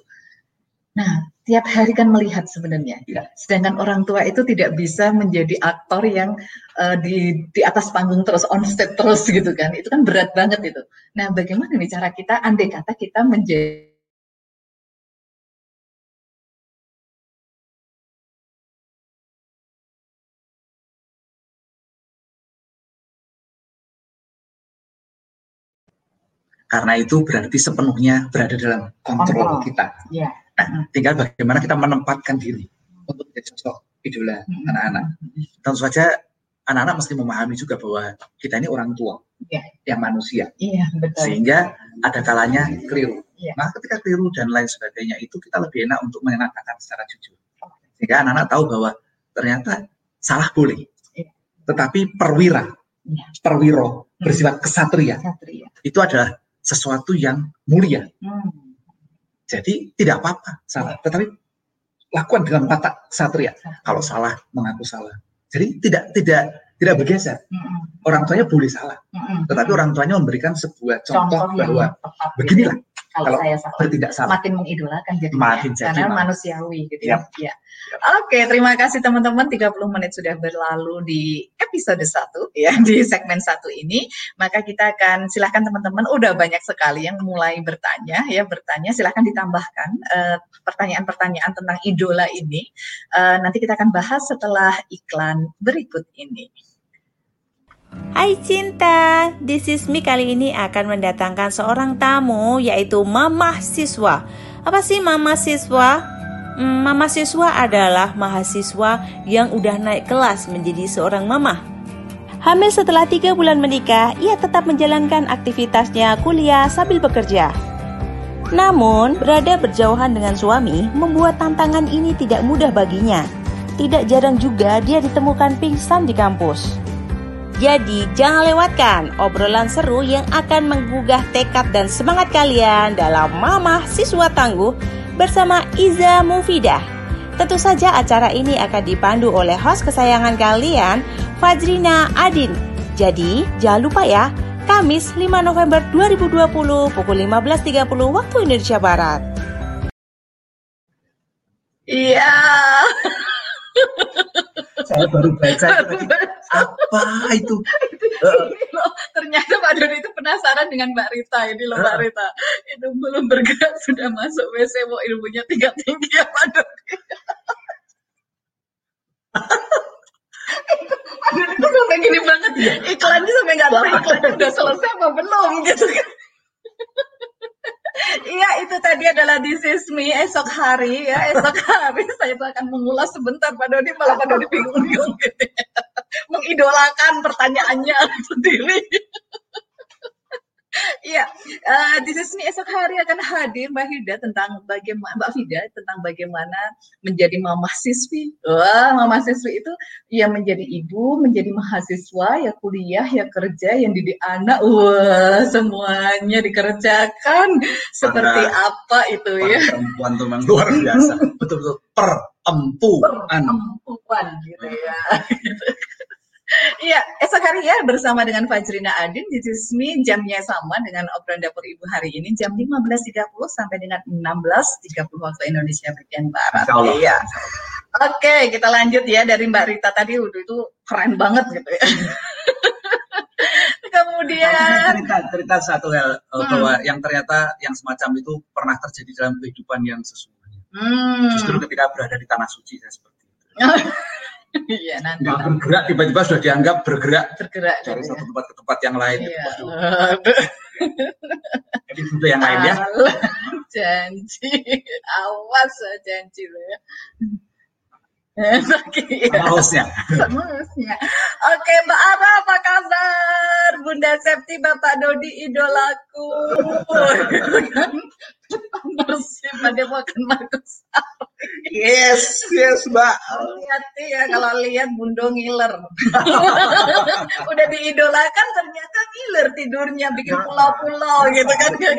Nah, tiap hari kan melihat sebenarnya.
Iya.
Sedangkan orang tua itu tidak bisa menjadi aktor yang eh, di di atas panggung terus on stage terus gitu kan. Itu kan berat banget itu. Nah, bagaimana nih cara kita andai kata kita menjadi
Karena itu berarti sepenuhnya berada dalam kontrol
Kontrol.
kita.
ya.
Nah, tinggal bagaimana kita menempatkan diri untuk menjadi sosok idola
Mm-mm.
anak-anak. Tentu saja anak-anak mesti memahami juga bahwa kita ini orang tua
Iya.
yang manusia.
Iya, betul.
Sehingga ada kalanya keliru.
Iya.
Nah, ketika keliru dan lain sebagainya itu kita lebih enak untuk mengatakan secara jujur. Sehingga anak-anak tahu bahwa ternyata salah boleh.
Iya.
Tetapi perwira
Ya.
perwiro, bersifat kesatria.
Satria.
Itu adalah sesuatu yang mulia.
Hmm.
Jadi tidak apa-apa salah, tetapi lakukan dengan watak satria. Kalau salah mengaku salah. Jadi tidak tidak tidak bergeser.
Mm-mm.
Orang tuanya boleh salah,
Mm-mm.
tetapi orang tuanya memberikan sebuah contoh,
contoh
bahwa beginilah
kalau,
kalau
saya salah.
bertindak salah.
makin mengidolakan jadi
Makin jadi,
karena manusiawi gitu
Yap.
ya. ya. Oke, terima kasih teman-teman 30 menit sudah berlalu di episode 1 ya di segmen satu ini. Maka kita akan silahkan teman-teman udah banyak sekali yang mulai bertanya ya bertanya silahkan ditambahkan eh, pertanyaan-pertanyaan tentang idola ini. Eh, nanti kita akan bahas setelah iklan berikut ini.
Hai Cinta, this is me kali ini akan mendatangkan seorang tamu yaitu Mama Siswa. Apa sih Mama Siswa? Hmm, mama Siswa adalah mahasiswa yang udah naik kelas menjadi seorang mama. Hamil setelah tiga bulan menikah, ia tetap menjalankan aktivitasnya kuliah sambil bekerja. Namun, berada berjauhan dengan suami membuat tantangan ini tidak mudah baginya. Tidak jarang juga dia ditemukan pingsan di kampus. Jadi jangan lewatkan obrolan seru yang akan menggugah tekad dan semangat kalian dalam Mama Siswa Tangguh bersama Iza Mufidah. Tentu saja acara ini akan dipandu oleh host kesayangan kalian, Fajrina Adin. Jadi jangan lupa ya, Kamis 5 November 2020 pukul 15.30 waktu Indonesia Barat.
Iya.
Saya baru baca itu tadi. Apa itu?
Ini loh, ternyata Pak Doni itu penasaran dengan Mbak Rita ini loh Mbak Rita. Itu belum bergerak sudah masuk WC mau ilmunya tingkat tinggi ya Pak Doni. Pak itu sampai gini banget iklannya sampai nggak tahu iklan udah selesai apa belum gitu kan. Iya itu tadi adalah This is me esok hari. Ya esok hari saya akan mengulas sebentar Pak Doni malah Pak Doni bingung-bingung gitu mengidolakan pertanyaannya sendiri. Iya, eh, di sini esok hari akan hadir Mbak Hida tentang bagaimana Mbak Fida tentang bagaimana menjadi mama siswi. Wah, mama siswi itu ya menjadi ibu, menjadi mahasiswa, ya kuliah, ya kerja, yang didik anak. Wah, semuanya dikerjakan. Seperti apa itu ya?
Perempuan tuh memang luar biasa. Betul-betul perempuan.
Perempuan gitu ya. Iya, esok hari ya bersama dengan Fajrina Adin di Jismi jamnya sama dengan obrolan dapur ibu hari ini jam 15.30 sampai dengan 16.30 waktu Indonesia bagian barat. Iya. Oke, kita lanjut ya dari Mbak Rita tadi udah itu keren banget gitu ya. Kemudian
cerita cerita satu hal eh,
Hmm.
bahwa yang ternyata yang semacam itu pernah terjadi dalam kehidupan yang sesungguhnya.
hmm,
Justru ketika berada di tanah suci saya seperti itu.
iya nanti
Nggak bergerak tiba-tiba sudah dianggap bergerak
bergerak
dari satu tempat ke tempat yang lain.
Iya.
Jadi itu yang lain ya.
Janji awas janji lo ya Oke,
Sama hostnya.
semuanya. Oke, Mbak Ara, apa kabar? Bunda Septi, Bapak Dodi, idolaku. Bersih pada makan Markus.
Yes, yes, Mbak.
Hati-hati ya kalau lihat Bundo ngiler. Udah diidolakan ternyata ngiler tidurnya bikin pulau-pulau gitu kan.
Ya,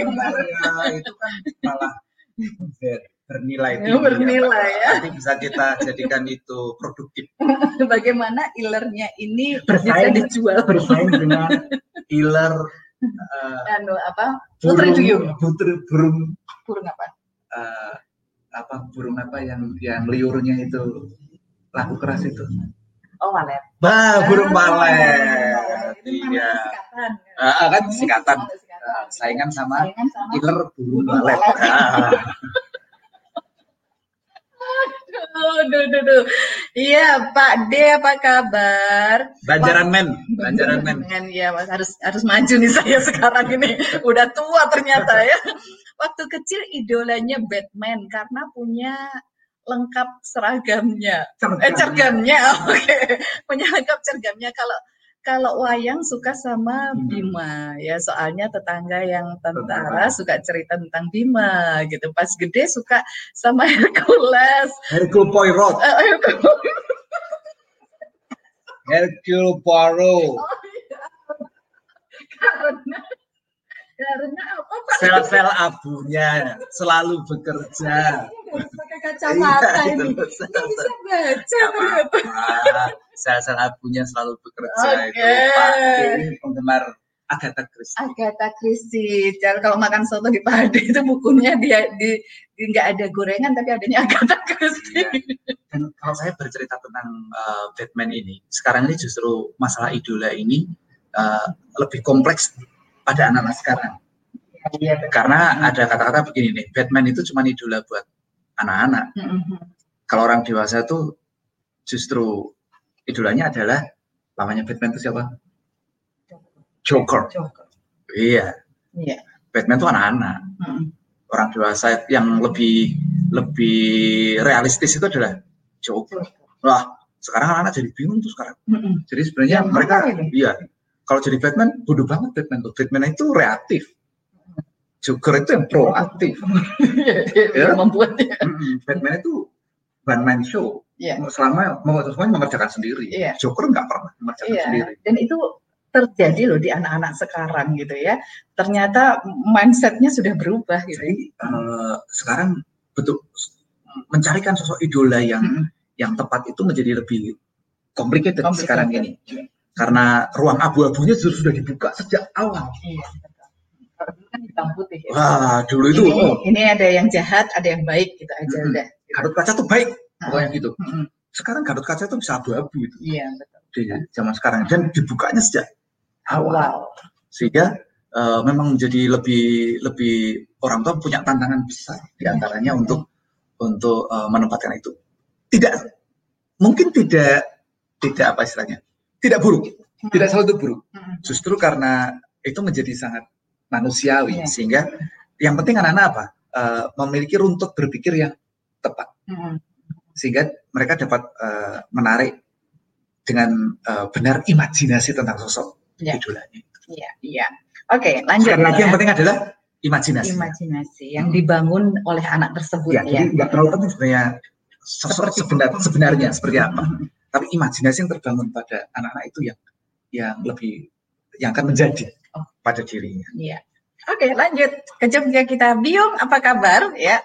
itu kan malah ber- bernilai
Ya, bernilai ya.
Nanti bisa kita jadikan itu produktif.
Bagaimana ilernya ini bisa
Bersaing.
dijual
Bersaing dengan iler eh,
anu apa? Putri Duyung.
Putri burung
Burung apa?
eh, apa burung apa yang yang liurnya itu laku keras itu.
Oh, walet.
Bah, burung
Ah, itu namanya
Iya.
singkatan.
Ah, kan singkatan. Ah, saingan sama
Saingan sama
iler burung
Burung.
Ah.
Aduh, duh, duh, duh. Iya, Pak D apa kabar?
Banjaran men, Banjaran men.
Dengan ya, Mas harus harus maju nih saya sekarang ini. Udah tua ternyata ya. Waktu kecil idolanya Batman karena punya lengkap seragamnya. Eh cergamnya, oke. Punya lengkap cergamnya. Kalau kalau wayang suka sama Bima ya soalnya tetangga yang tentara suka cerita tentang Bima gitu pas gede suka sama Hercules
Hercule Poirot,
Eh, Hercules.
Hercule Poirot.
Oh, iya. karena karena apa?
Sel-sel abunya selalu bekerja.
Pakai kacamata
Iya,
ini. Nggak bisa baca ternyata.
Sel-sel abunya selalu bekerja
Oke.
itu. Pak Dewi penggemar Agatha Christie.
Agatha Christie. Jadi kalau makan soto di Pade itu bukunya dia di nggak ada gorengan tapi adanya Agatha Christie.
Dan kalau saya bercerita tentang uh, Batman ini, sekarang ini justru masalah idola ini uh, lebih kompleks pada anak-anak sekarang.
Iya.
Karena ada kata-kata begini nih, Batman itu cuma idola buat anak-anak.
Mhm.
Kalau orang dewasa tuh justru idolanya adalah namanya Batman itu siapa? Joker.
Joker.
Iya,
Iya.
Batman itu anak-anak.
Mhm.
Orang dewasa yang lebih lebih realistis itu adalah Joker. Wah, sekarang anak-anak jadi bingung tuh sekarang.
Mhm.
Jadi sebenarnya
Yang
mereka iya. Kalau jadi Batman bodoh banget Batman tuh. Batman itu reaktif. Joker itu yang proaktif. Ya.
membuatnya.
Batman itu one man show.
Iya.
Selama mau semuanya mengerjakan sendiri.
Iya.
Joker nggak pernah mengerjakan
Iya,
sendiri.
dan itu terjadi loh di anak-anak sekarang gitu ya. Ternyata mindsetnya sudah berubah gitu.
Jadi eh, sekarang betul mencarikan sosok idola yang
Mhm.
yang tepat itu menjadi lebih complicated,
Complicated.
sekarang ini. Karena ruang abu-abunya sudah, sudah dibuka sejak awal.
Iya. Betul. Kalau dulu kan hitam putih. ya.
Wah, dulu itu
ini,
oh,
ini ada yang jahat, ada yang baik gitu aja
Mhm.
udah.
Gatot Kaca tuh baik, pokoknya gitu.
Mhm.
Sekarang Gatot Kaca itu bisa abu-abu itu
Iya betul.
di zaman sekarang dan dibukanya sejak awal.
Wow.
Sehingga eh, memang menjadi lebih lebih orang tua punya tantangan besar di antaranya untuk untuk eh, menempatkan itu. Tidak mungkin tidak tidak apa istilahnya tidak buruk, tidak selalu itu buruk. Justru karena itu menjadi sangat manusiawi
Iya.
sehingga yang penting anak-anak apa Eh, memiliki runtut berpikir yang tepat
Mhm.
sehingga mereka dapat eh, menarik dengan eh, benar imajinasi tentang sosok
Iya.
idolanya.
Iya, iya. Oke, lanjut.
Sekali lagi
ya.
yang penting adalah imajinasi.
imajinasi yang dibangun oleh anak tersebut
Ya,
ya.
jadi nggak terlalu penting sebenarnya sosok
Seperti
sebenar, sebenarnya seperti apa. Tapi imajinasi yang terbangun pada anak-anak itu yang yang lebih yang akan menjadi. Pada dirinya.
Iya. Oke, lanjut ke Jogja kita. Biung, apa kabar? Ya.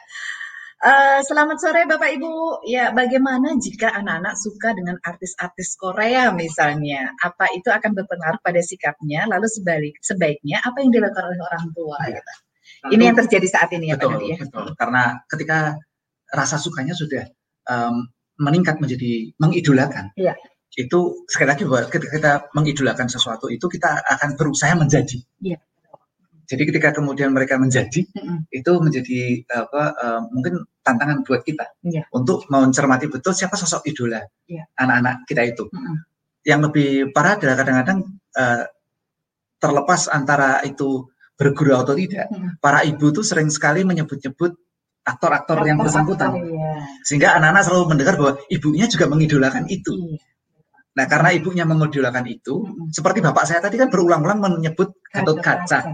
Eh, selamat sore Bapak Ibu. Ya, bagaimana jika anak-anak suka dengan artis-artis Korea misalnya? Apa itu akan berpengaruh pada sikapnya? Lalu sebalik, sebaiknya apa yang dilakukan oleh orang tua?
Iya.
gitu. Ini yang terjadi saat ini ya Pak Nadi ya.
betul. Karena ketika rasa sukanya sudah em, meningkat menjadi mengidolakan.
Iya.
Itu sekali lagi bahwa ketika kita mengidolakan sesuatu itu kita akan berusaha menjadi.
Iya.
Jadi ketika kemudian mereka menjadi
Mm-mm.
itu menjadi apa em, mungkin tantangan buat kita
Iya.
untuk mencermati betul siapa sosok idola
Iya.
anak-anak kita itu.
Mm-mm.
Yang lebih parah adalah kadang-kadang eh, terlepas antara itu berguru atau tidak,
Mm-mm.
para ibu tuh sering sekali menyebut-nyebut aktor-aktor yang bersangkutan.
Iya.
Sehingga anak-anak selalu mendengar bahwa ibunya juga mengidolakan itu.
Iya.
Nah, karena ibunya mengidolakan itu,
Mm-mm.
seperti bapak saya tadi kan berulang-ulang menyebut Gatot Kaca.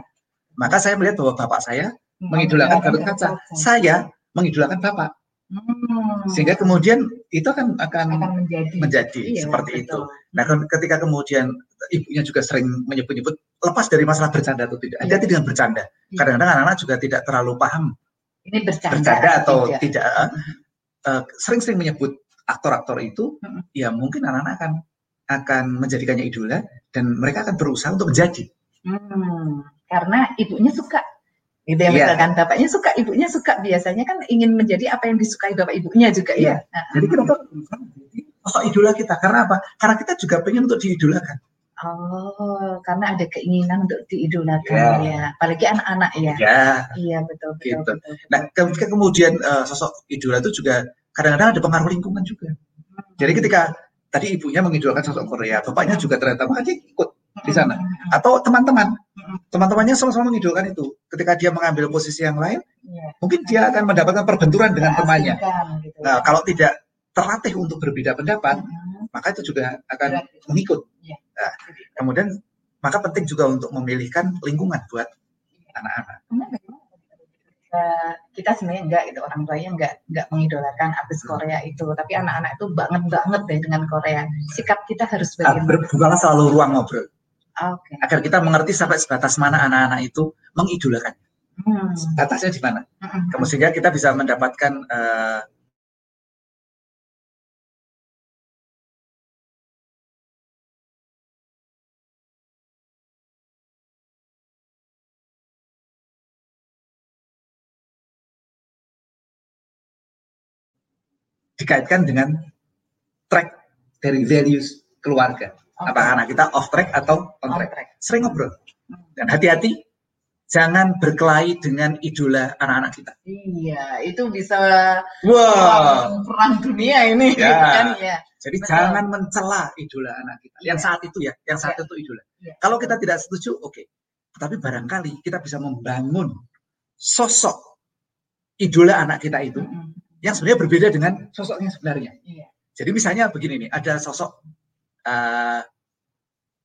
Maka saya melihat bahwa bapak saya mengidolakan Gatot Kaca. Saya mengidolakan bapak.
Hmm.
Sehingga kemudian itu akan akan
akan menjadi
menjadi
Iya,
seperti itu.
betul.
Nah, kan ketika kemudian ibunya juga sering menyebut-nyebut lepas dari masalah bercanda atau tidak. Hati-hati dengan bercanda.
Iya.
Kadang-kadang anak-anak juga tidak terlalu paham
Ini bercanda,
bercanda atau
tidak.
tidak. eh, sering-sering menyebut aktor-aktor itu, ya mungkin anak-anak akan akan menjadikannya idola dan mereka akan berusaha untuk menjadi.
Hmm, karena ibunya suka. Gitu ya,
Iya.
misalkan bapaknya suka, ibunya suka. Biasanya kan ingin menjadi apa yang disukai bapak ibunya juga ya. Nah,
Jadi kenapa sosok idola kita? Karena apa? Karena kita juga pengen untuk diidolakan.
oh, karena ada keinginan untuk diidolakan
Iya.
ya. Apalagi anak-anak ya.
Ya.
Iya, betul, betul,
Gitu.
betul, betul.
Nah, ketika kemudian eh, sosok idola itu juga kadang-kadang ada pengaruh lingkungan juga. Jadi ketika tadi ibunya mengidolakan sosok Korea, bapaknya juga ternyata makanya ikut di sana.
Hmm,
atau teman-teman,
Mm-mm.
teman-temannya sama-sama mengidolakan itu. Ketika dia mengambil posisi yang lain,
Iya.
mungkin dia akan mendapatkan perbenturan dengan temannya.
Keasikan gitu ya.
Nah, kalau tidak terlatih untuk berbeda pendapat,
Hmm,
maka itu juga akan
gitu.
mengikut.
Iya.
Nah, kemudian maka penting juga untuk memilihkan lingkungan buat anak-anak.
Eh, kita sebenarnya enggak gitu orang tuanya enggak enggak mengidolakan artis Korea itu tapi anak-anak itu banget banget deh dengan Korea sikap kita harus
Ah,
bagaimana
ber- bukalah selalu ruang ngobrol.
Oke.
agar kita mengerti sampai sebatas mana anak-anak itu mengidolakan.
Hmm.
Batasnya di mana?
Mm-mm.
Kemudian sehingga kita bisa mendapatkan eh, dikaitkan dengan track dari values keluarga.
Oke.
Apakah anak kita off track atau on
On
track?
track.
Sering ngobrol. Dan hati-hati, jangan berkelahi dengan idola anak-anak kita.
Iya, itu bisa
Wah,
perang, dunia ini
Ya.
kan ya.
jadi
Betul.
jangan mencela idola anak kita. Yang
Iya.
saat itu ya, yang saat
Iya.
itu idola.
Iya.
Kalau kita tidak setuju, oke. Tapi barangkali kita bisa membangun sosok idola anak kita itu
Mm-mm.
Yang sebenarnya berbeda dengan sosoknya sebenarnya.
Iya.
Jadi misalnya begini nih, ada sosok eh,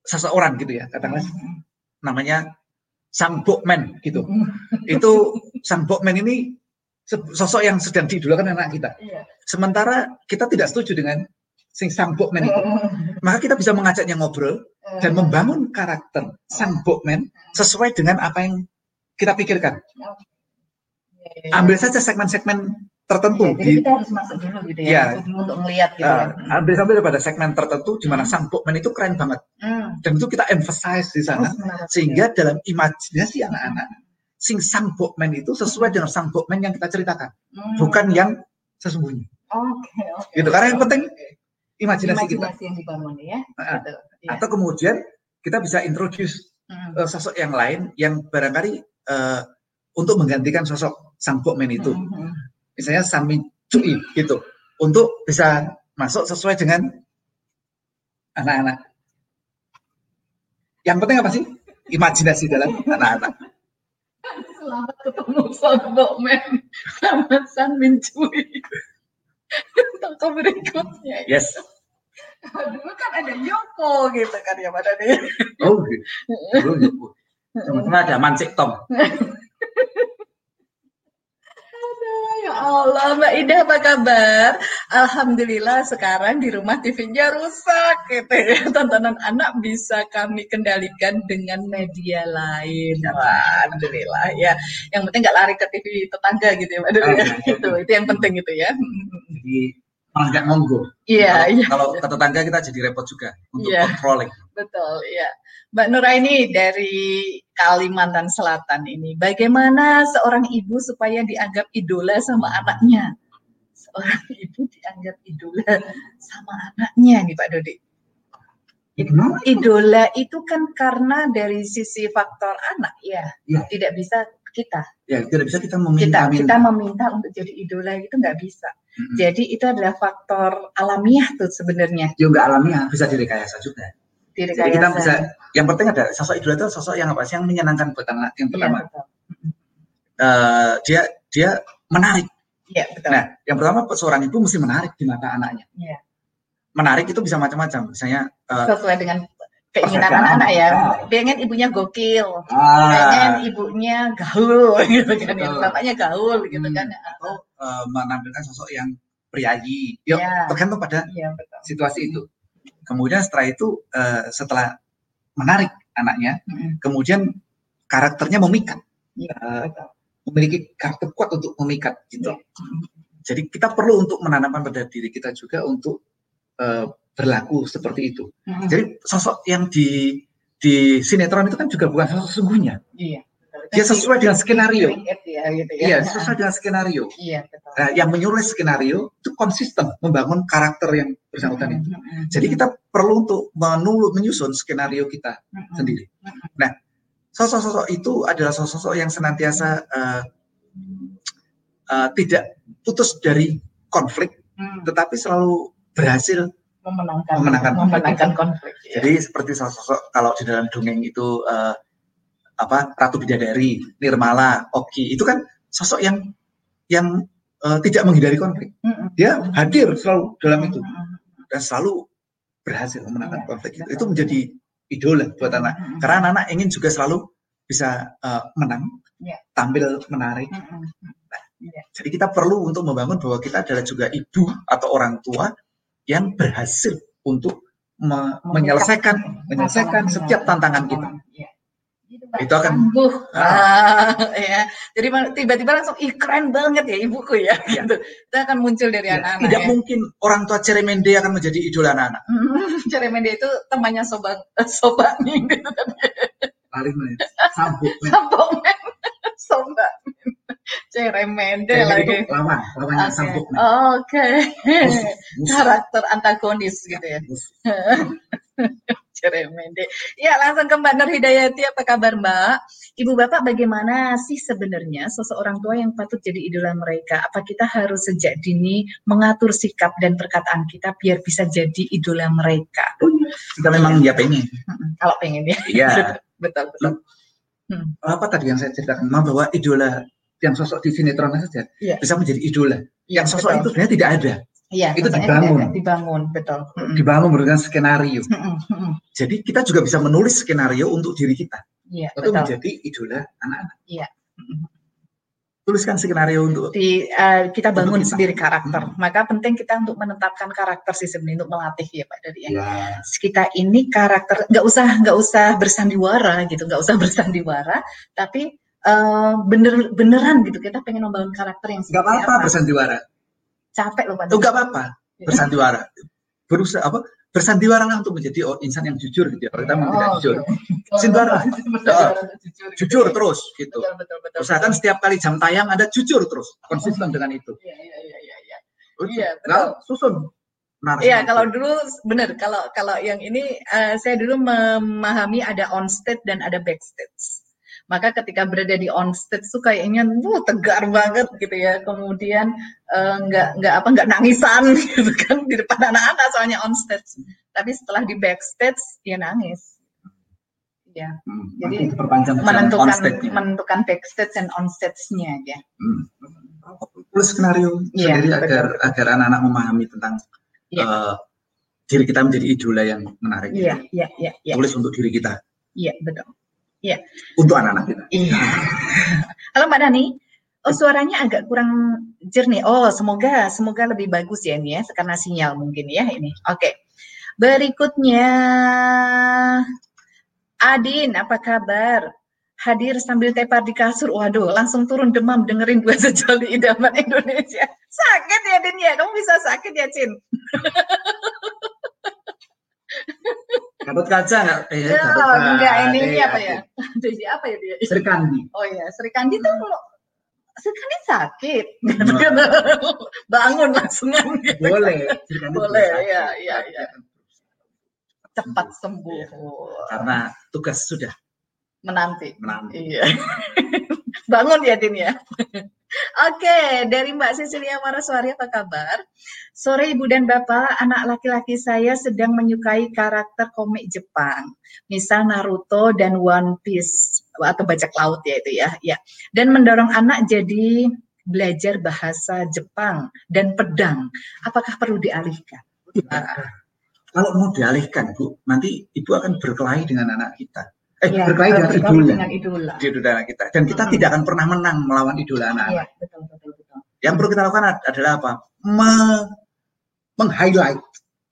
seseorang gitu ya, katakanlah
Mm-mm.
namanya sang bokman gitu.
Mm-mm.
Itu sang bokman ini sosok yang sedang diidolakan anak kita.
Iya.
Sementara kita tidak setuju dengan sing sang bokman itu. Maka kita bisa mengajaknya ngobrol dan membangun karakter sang bokman sesuai dengan apa yang kita pikirkan.
Iya.
Ambil saja segmen-segmen tertentu
Iya, jadi
di
kita harus masuk dulu gitu ya, masuk dulu untuk melihat gitu
eh,
ya.
ambil sambil pada segmen tertentu di mana
Hmm.
sang bokman itu keren banget
Hmm.
dan itu kita emphasize di sana
menarik.
sehingga dalam imajinasi anak-anak sing sang bokman itu sesuai dengan sang bokman yang kita ceritakan
Hmm.
bukan yang sesungguhnya
Oke, oke.
gitu karena yang penting
Oke.
imajinasi kita
imajinasi yang dibangun ya.
Nah,
Gitu. Iya.
atau kemudian kita bisa introduce
Hmm.
eh, sosok yang lain yang barangkali eh, untuk menggantikan sosok sang bokman itu
Hmm, hmm.
Misalnya Sami Cui gitu untuk bisa masuk sesuai dengan anak-anak yang penting apa sih imajinasi dalam anak-anak
Selamat ketemu sama Bokmen sama San Mincui. Toko berikutnya. ya.
yes
Dulu kan ada Yoko gitu kan ya pada nih.
oh gitu. Dulu gitu. Teman-teman ada Mancik Tom
ya Allah, Mbak Ida apa kabar? Alhamdulillah sekarang di rumah TV-nya rusak gitu ya. Tontonan anak bisa kami kendalikan dengan media lain. Wah, Alhamdulillah ya. Yang penting nggak lari ke TV tetangga gitu ya, Mbak Dulu ya.
Oh, iya.
Itu, itu yang penting gitu ya.
jadi malah nggak monggo
Iya, iya.
kalau ke tetangga kita jadi repot juga untuk
Iya.
controlling
Betul, ya. Mbak Nuraini dari Kalimantan Selatan ini, bagaimana seorang ibu supaya dianggap idola sama anaknya? Seorang ibu dianggap idola sama anaknya nih Pak Dodi. Idola itu kan karena dari sisi faktor anak ya,
Iya.
tidak bisa kita.
ya tidak bisa kita
Kita
meminta
kita meminta untuk jadi idola itu nggak bisa.
Mm-mm.
Jadi itu adalah faktor alamiah tuh sebenarnya.
ya nggak alamiah bisa direkayasa juga
Jadi
jadi kita bisa yang penting ada sosok idola itu sosok yang apa sih yang menyenangkan buat anak yang
Iya,
pertama
betul.
eh, dia dia menarik
Iya, betul.
Nah, yang pertama seorang ibu mesti menarik di mata anaknya.
Iya.
Menarik itu bisa macam-macam. Misalnya, eh,
sesuai dengan keinginan anak-anak ya.
Ah.
Pengen ibunya gokil, pengen
ah,
ibunya gaul gitu kan. ya. Bapaknya gaul gitu
Hmm.
kan.
atau eh, menampilkan sosok yang priayi.
Iya.
tergantung pada
betul.
situasi itu. Kemudian setelah itu, eh, setelah menarik anaknya,
Mm-mm.
kemudian karakternya memikat. Eh,
betul.
memiliki karakter kuat untuk memikat gitu.
Mm-mm.
Jadi kita perlu untuk menanamkan pada diri kita juga untuk eh, berlaku seperti itu.
Mm-mm.
Jadi sosok yang di di sinetron itu kan juga bukan sosok sesungguhnya.
Iya. Betul.
Dia sesuai dengan skenario.
Ya gitu ya.
Iya, sesuai dengan skenario.
Iya betul.
Nah, yang menyulis skenario itu konsisten membangun karakter yang bersangkutan itu. Jadi kita perlu untuk menulu, menyusun skenario kita sendiri. Nah, sosok-sosok itu adalah sosok-sosok yang senantiasa eh, eh, tidak putus dari konflik,
Mm.
tetapi selalu berhasil.
memenangkan
Memenangkan.
memenangkan konflik. ya.
Jadi seperti sosok kalau di dalam dongeng itu eh, apa Ratu Bidadari, Nirmala, Oki itu kan sosok yang yang eh, tidak menghindari konflik. Dia hadir selalu dalam itu dan selalu berhasil memenangkan
Iya,
konflik itu. Itu menjadi idola buat anak. Karena anak-anak ingin juga selalu bisa eh, menang,
Iya.
tampil menarik.
Mm-mm.
Jadi kita perlu untuk membangun bahwa kita adalah juga ibu atau orang tua yang berhasil untuk me- menyelesaikan menyelesaikan setiap tantangan kita.
Iya.
Itu akan
Tangguh. Ah, ya. Jadi tiba-tiba langsung ih keren banget ya ibuku ya.
Iya.
Gitu. Itu akan muncul dari
Ya,
anak-anak.
tidak
ya.
mungkin orang tua Ceremende akan menjadi idola anak-anak.
Ceremende itu temannya sobat sobat gitu kan.
Paling sabuk men.
Sobat men. sobat men. Ceremende
Ceremende
lagi.
itu lawan, lawannya
Oke.
sabuk.
Oke.
Musuh.
Karakter antagonis gitu ya. Ceremende. Ya, langsung ke Mbak Nur Hidayati. Apa kabar Mbak? Ibu Bapak bagaimana sih sebenarnya seseorang tua yang patut jadi idola mereka? Apa kita harus sejak dini mengatur sikap dan perkataan kita biar bisa jadi idola mereka?
Kita memang ya pengen.
Mm-mm, Kalau pengen ya.
Iya.
betul, betul. Hmm.
Apa tadi yang saya ceritakan? Memang bahwa idola yang sosok di sinetron saja
Iya.
bisa menjadi idola.
Iya,
Yang sosok
betul.
itu sebenarnya tidak ada.
Iya,
itu dibangun.
ada, Dibangun, betul.
Dibangun berdasarkan skenario. Jadi kita juga bisa menulis skenario untuk diri kita.
Iya,
Untuk
betul.
menjadi idola anak-anak.
Mm-mm.
Tuliskan skenario untuk
di eh, kita bangun
kita.
sendiri karakter.
Hmm.
Maka penting kita untuk menetapkan karakter sih sebenarnya untuk melatih ya Pak dari ya.
ya,
Kita ini karakter nggak usah nggak usah bersandiwara gitu, nggak usah bersandiwara, tapi eh, bener beneran gitu kita pengen membangun karakter yang
nggak
seperti
apa-apa
apa.
bersandiwara.
Capek loh Pak.
Oh, nggak apa-apa bersandiwara. Berusaha apa? Bersandiwara lah untuk menjadi oh, insan yang jujur gitu ya. Kalau kita memang tidak
Oh,
jujur.
oke.
Sandiwara.
Bersandiwara, jujur, gitu
Jujur
ya.
terus gitu.
Betul betul betul.
Usahakan setiap kali jam tayang Anda jujur terus, konsisten dengan itu.
Iya iya iya iya. iya.
Oh,
Iya,
Nah, susun.
Iya, kalau dulu benar kalau kalau yang ini eh, saya dulu memahami ada on stage dan ada backstage. Maka ketika berada di on stage tuh kayaknya wuh, tegar banget gitu ya. Kemudian eh, nggak nggak apa nggak nangisan gitu kan di depan anak-anak soalnya on stage. Tapi setelah di backstage dia nangis. Ya,
Hmm,
Jadi, menentukan menentukan backstage dan on stage-nya ya.
Hmm. Tulis skenario
Iya,
sendiri
betul.
agar agar anak-anak memahami tentang
Iya.
eh, diri kita menjadi idola yang menarik.
Iya, iya, iya, iya.
Tulis untuk diri kita,
Iya, betul.
Untuk anak-anak kita.
Iya. Halo Mbak Dani. Oh suaranya agak kurang jernih. Oh semoga semoga lebih bagus ya ini ya karena sinyal mungkin ya ini. Oke. Berikutnya Adin apa kabar? Hadir sambil tepar di kasur. Waduh, langsung turun demam dengerin dua sejoli idaman Indonesia. Sakit ya Din ya? Kamu bisa sakit ya Cin?
Gatot kaca nggak? Eh,
Ya,
Gatot kaca.
enggak ini
Eh,
apa ya? Aduh, siapa ya dia?
Sri Kandi.
Oh iya, Sri Kandi tuh kalau Sri Kandi sakit,
Nah.
bangun langsung kan.
Boleh. Sri Kandi
Boleh, iya, iya, iya. cepat sembuh,
Karena tugas sudah
menanti.
menanti.
Iya. Bangun ya Din ya. Oke, dari Mbak Cecilia Maraswari apa kabar? Sore Ibu dan Bapak, anak laki-laki saya sedang menyukai karakter komik Jepang. Misal Naruto dan One Piece atau bajak laut ya itu ya. ya. Dan mendorong anak jadi belajar bahasa Jepang dan pedang. Apakah perlu dialihkan?
Kalau mau dialihkan, Bu, nanti Ibu akan berkelahi dengan anak kita. Eh,
Ya,
berkelahi dengan idola.
dengan idola.
Di idola anak kita. Dan kita
Hmm.
tidak akan pernah menang melawan idola anak.
Iya, betul, betul, betul.
Yang perlu kita lakukan ad- adalah apa? Me- meng-highlight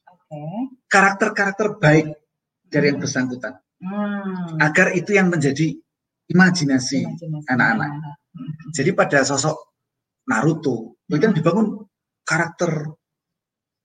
Oke.
karakter-karakter baik dari yang bersangkutan.
Hmm.
Agar itu yang menjadi imajinasi.
Imajinasi
anak-anak.
Hmm.
Jadi pada sosok Naruto, itu kan dibangun karakter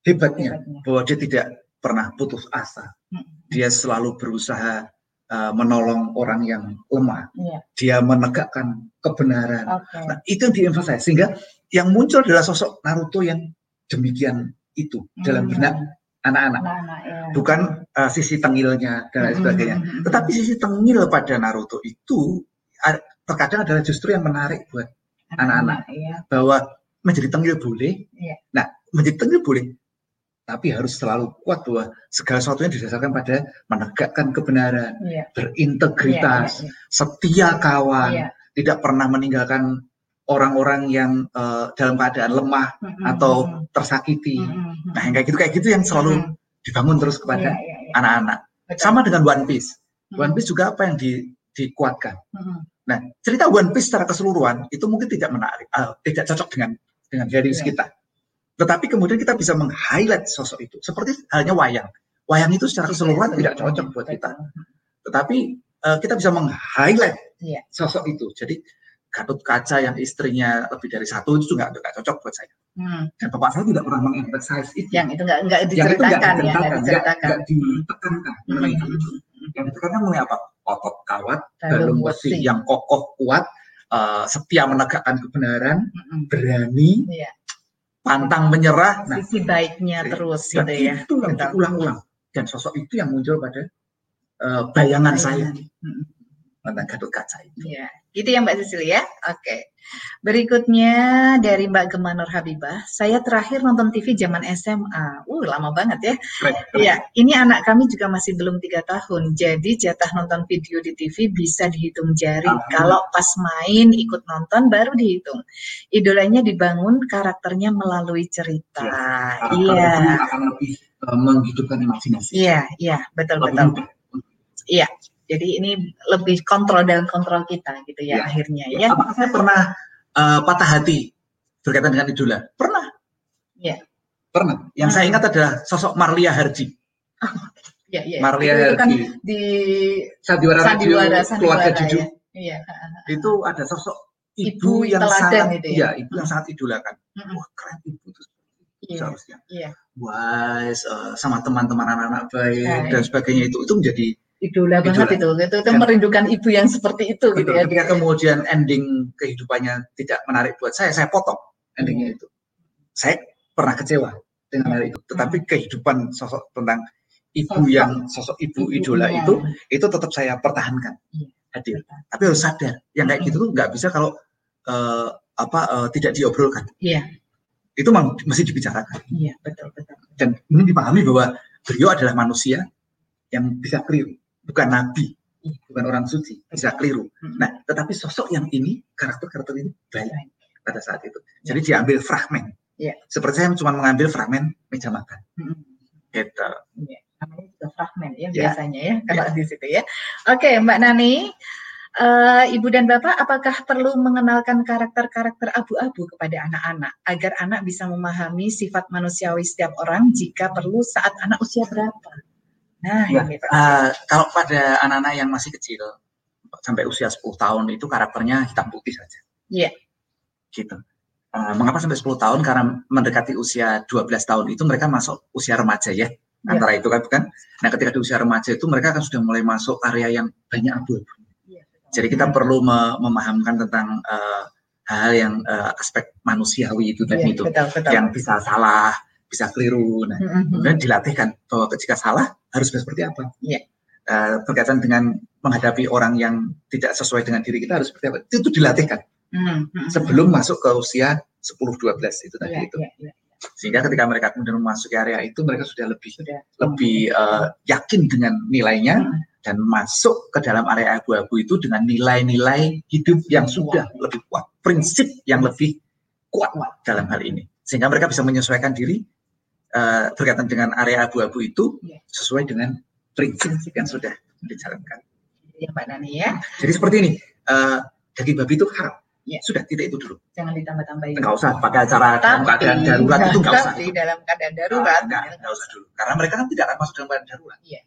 hebatnya.
Hebatnya.
Bahwa dia tidak pernah putus asa.
Hmm.
Dia selalu berusaha uh, menolong orang yang lemah.
Iya,
Dia menegakkan kebenaran.
oke.
Nah, itu yang diemphasize. Sehingga yang muncul adalah sosok Naruto yang demikian itu dalam
Hmm.
benak anak-anak.
Anak-anak, ya.
Bukan uh, sisi tengilnya dan lain
Hmm,
sebagainya.
hmm, hmm,
Tetapi sisi tengil pada Naruto itu uh, terkadang adalah justru yang menarik buat anak-anak.
Iya.
bahwa menjadi tengil boleh.
Iya.
Nah, menjadi tengil boleh, tapi harus selalu kuat bahwa segala sesuatunya didasarkan pada menegakkan kebenaran,
Iya.
berintegritas,
Iya, iya,
setia kawan,
iya.
tidak pernah meninggalkan orang-orang yang eh, dalam keadaan lemah
Hmm, hmm,
atau
hmm,
tersakiti.
hmm, hmm, hmm.
Nah, yang kayak gitu kayak gitu yang selalu
Hmm,
dibangun terus kepada
iya, iya, iya.
anak-anak.
Betul.
Sama dengan One Piece.
Hmm,
One Piece juga apa yang di- dikuatkan.
hmm,
Nah, cerita One Piece secara keseluruhan itu mungkin tidak menarik, eh, tidak cocok dengan dengan values
Iya.
kita. Tetapi kemudian kita bisa meng-highlight sosok itu. Seperti halnya wayang. wayang itu secara keseluruhan tidak cocok buat kita. Tetapi uh, kita bisa meng-highlight
Iya.
sosok itu. Jadi Gatot Kaca yang istrinya lebih dari satu itu juga nggak cocok buat saya.
Hmm.
Dan bapak saya tidak pernah mengemphasize itu.
Yang itu nggak nggak
yang itu nggak
diceritakan ya, nggak
diceritakan,
diceritakan.
ditekankan itu. Yang ditekankan mengenai apa? Otot kawat,
Dalam
besi yang kokoh kuat, uh, setia menegakkan kebenaran,
Mm-mm.
berani,
Iya.
Pantang menyerah. Nah,
Sisi baiknya terus
dan
gitu ya.
itu yang diulang-ulang. Dan sosok itu yang muncul pada uh, bayangan saya
Mm-mm.
tentang Gatot Kaca itu.
Iya, gitu ya Mbak Sisili ya. Oke. Berikutnya dari Mbak Gemma Nur Habibah. Saya terakhir nonton TV zaman SMA. Uh, lama banget ya. Iya, ini anak kami juga masih belum tiga tahun. Jadi jatah nonton video di TV bisa dihitung jari.
Ah.
Kalau pas main ikut nonton baru dihitung. Idolanya dibangun karakternya melalui cerita. Iya,
itu akan lebih uh, menghidupkan imajinasi.
iya, iya, betul betul. Iya. Jadi ini lebih kontrol dan kontrol kita gitu ya
Iya.
akhirnya ya.
Apakah saya pernah uh, patah hati berkaitan dengan idola? Pernah.
Iya.
Pernah. Yang saya
Hmm.
ingat adalah sosok Marlia Harji.
Iya, iya.
Marlia
itu, itu kan
Harji.
di
Sandiwara,
sandiwara,
Radio keluarga Juju.
ya. Iya.
Itu ada sosok
Ibu
ibu, yang sangat
itu ya.
iya, ibu yang sangat idolakan.
Mm-mm.
Wah, keren ibu itu
Iya.
seharusnya.
Iya.
Wise, uh, sama teman-teman anak-anak baik
Baik.
dan sebagainya itu itu menjadi
Idola banget itu. Itu, itu
Dan-
merindukan ibu yang seperti itu gitu
Gitu,
ya.
ketika kemudian ending kehidupannya tidak menarik buat saya, saya potong endingnya itu. Saya pernah kecewa dengan hal itu. Tetapi kehidupan sosok tentang ibu
Sosok
yang sosok ibu idola
Ibunya.
itu, itu tetap saya pertahankan
Iya.
hadir. Tapi harus sadar, yang kayak gitu tuh nggak bisa kalau eh, apa eh, tidak diobrolkan.
Iya,
Itu mesti dibicarakan.
iya, betul, betul.
Dan ini dipahami bahwa beliau adalah manusia yang bisa keliru, bukan nabi,
Iya.
bukan orang suci, bisa keliru.
Mm-mm.
Nah, tetapi sosok yang ini, karakter-karakter ini baik pada saat itu. Jadi diambil fragmen.
Iya.
Seperti saya cuma mengambil fragmen meja makan.
Mm-mm.
Gitu.
Iya, namanya juga fragmen ya
Ya.
biasanya ya kalau di situ ya. Oke, Mbak Nani, eh, Ibu dan Bapak, apakah perlu mengenalkan karakter-karakter abu-abu kepada anak-anak agar anak bisa memahami sifat manusiawi setiap orang jika perlu saat anak usia berapa? Nah,
Ya,
ini Pak.
eh, kalau pada anak-anak yang masih kecil, sampai usia 10 tahun itu karakternya hitam putih saja.
Iya.
Gitu. Eh, mengapa sampai 10 tahun? Karena mendekati usia 12 tahun itu mereka masuk usia remaja ya. Antara itu kan bukan. Nah, ketika di usia remaja itu mereka kan sudah mulai masuk area yang banyak abu-abu.
Iya, betul.
Jadi kita perlu me- memahamkan tentang eh, hal yang eh, aspek manusiawi itu tadi
Iya,
itu,
betul, betul.
yang bisa salah, bisa keliru. Nah,
Mm-mm.
kemudian dilatihkan bahwa jika salah harus seperti apa.
Iya.
Eh, berkaitan dengan menghadapi orang yang tidak sesuai dengan diri kita harus seperti apa. Itu, itu dilatihkan
Mm-mm.
sebelum masuk ke usia 10-12 itu tadi
Iya,
itu.
iya, iya.
Sehingga ketika mereka kemudian memasuki area itu mereka sudah lebih
Sudah.
lebih eh, yakin dengan nilainya
Mm.
dan masuk ke dalam area abu-abu itu dengan nilai-nilai hidup yang sudah lebih kuat, prinsip yang lebih kuat dalam hal ini, sehingga mereka bisa menyesuaikan diri eh, berkaitan dengan area abu-abu itu
Iya.
sesuai dengan prinsip yang sudah dijalankan.
Ya, Mbak Nani ya.
Jadi seperti ini, eh, daging babi itu haram,
Iya.
sudah tidak itu dulu,
Jangan ditambah-tambahin.
nggak usah pakai acara dalam keadaan darurat itu nggak usah,
Tapi dalam keadaan darurat,
nggak, nggak usah dulu, karena mereka kan tidak akan masuk dalam keadaan darurat.
nggak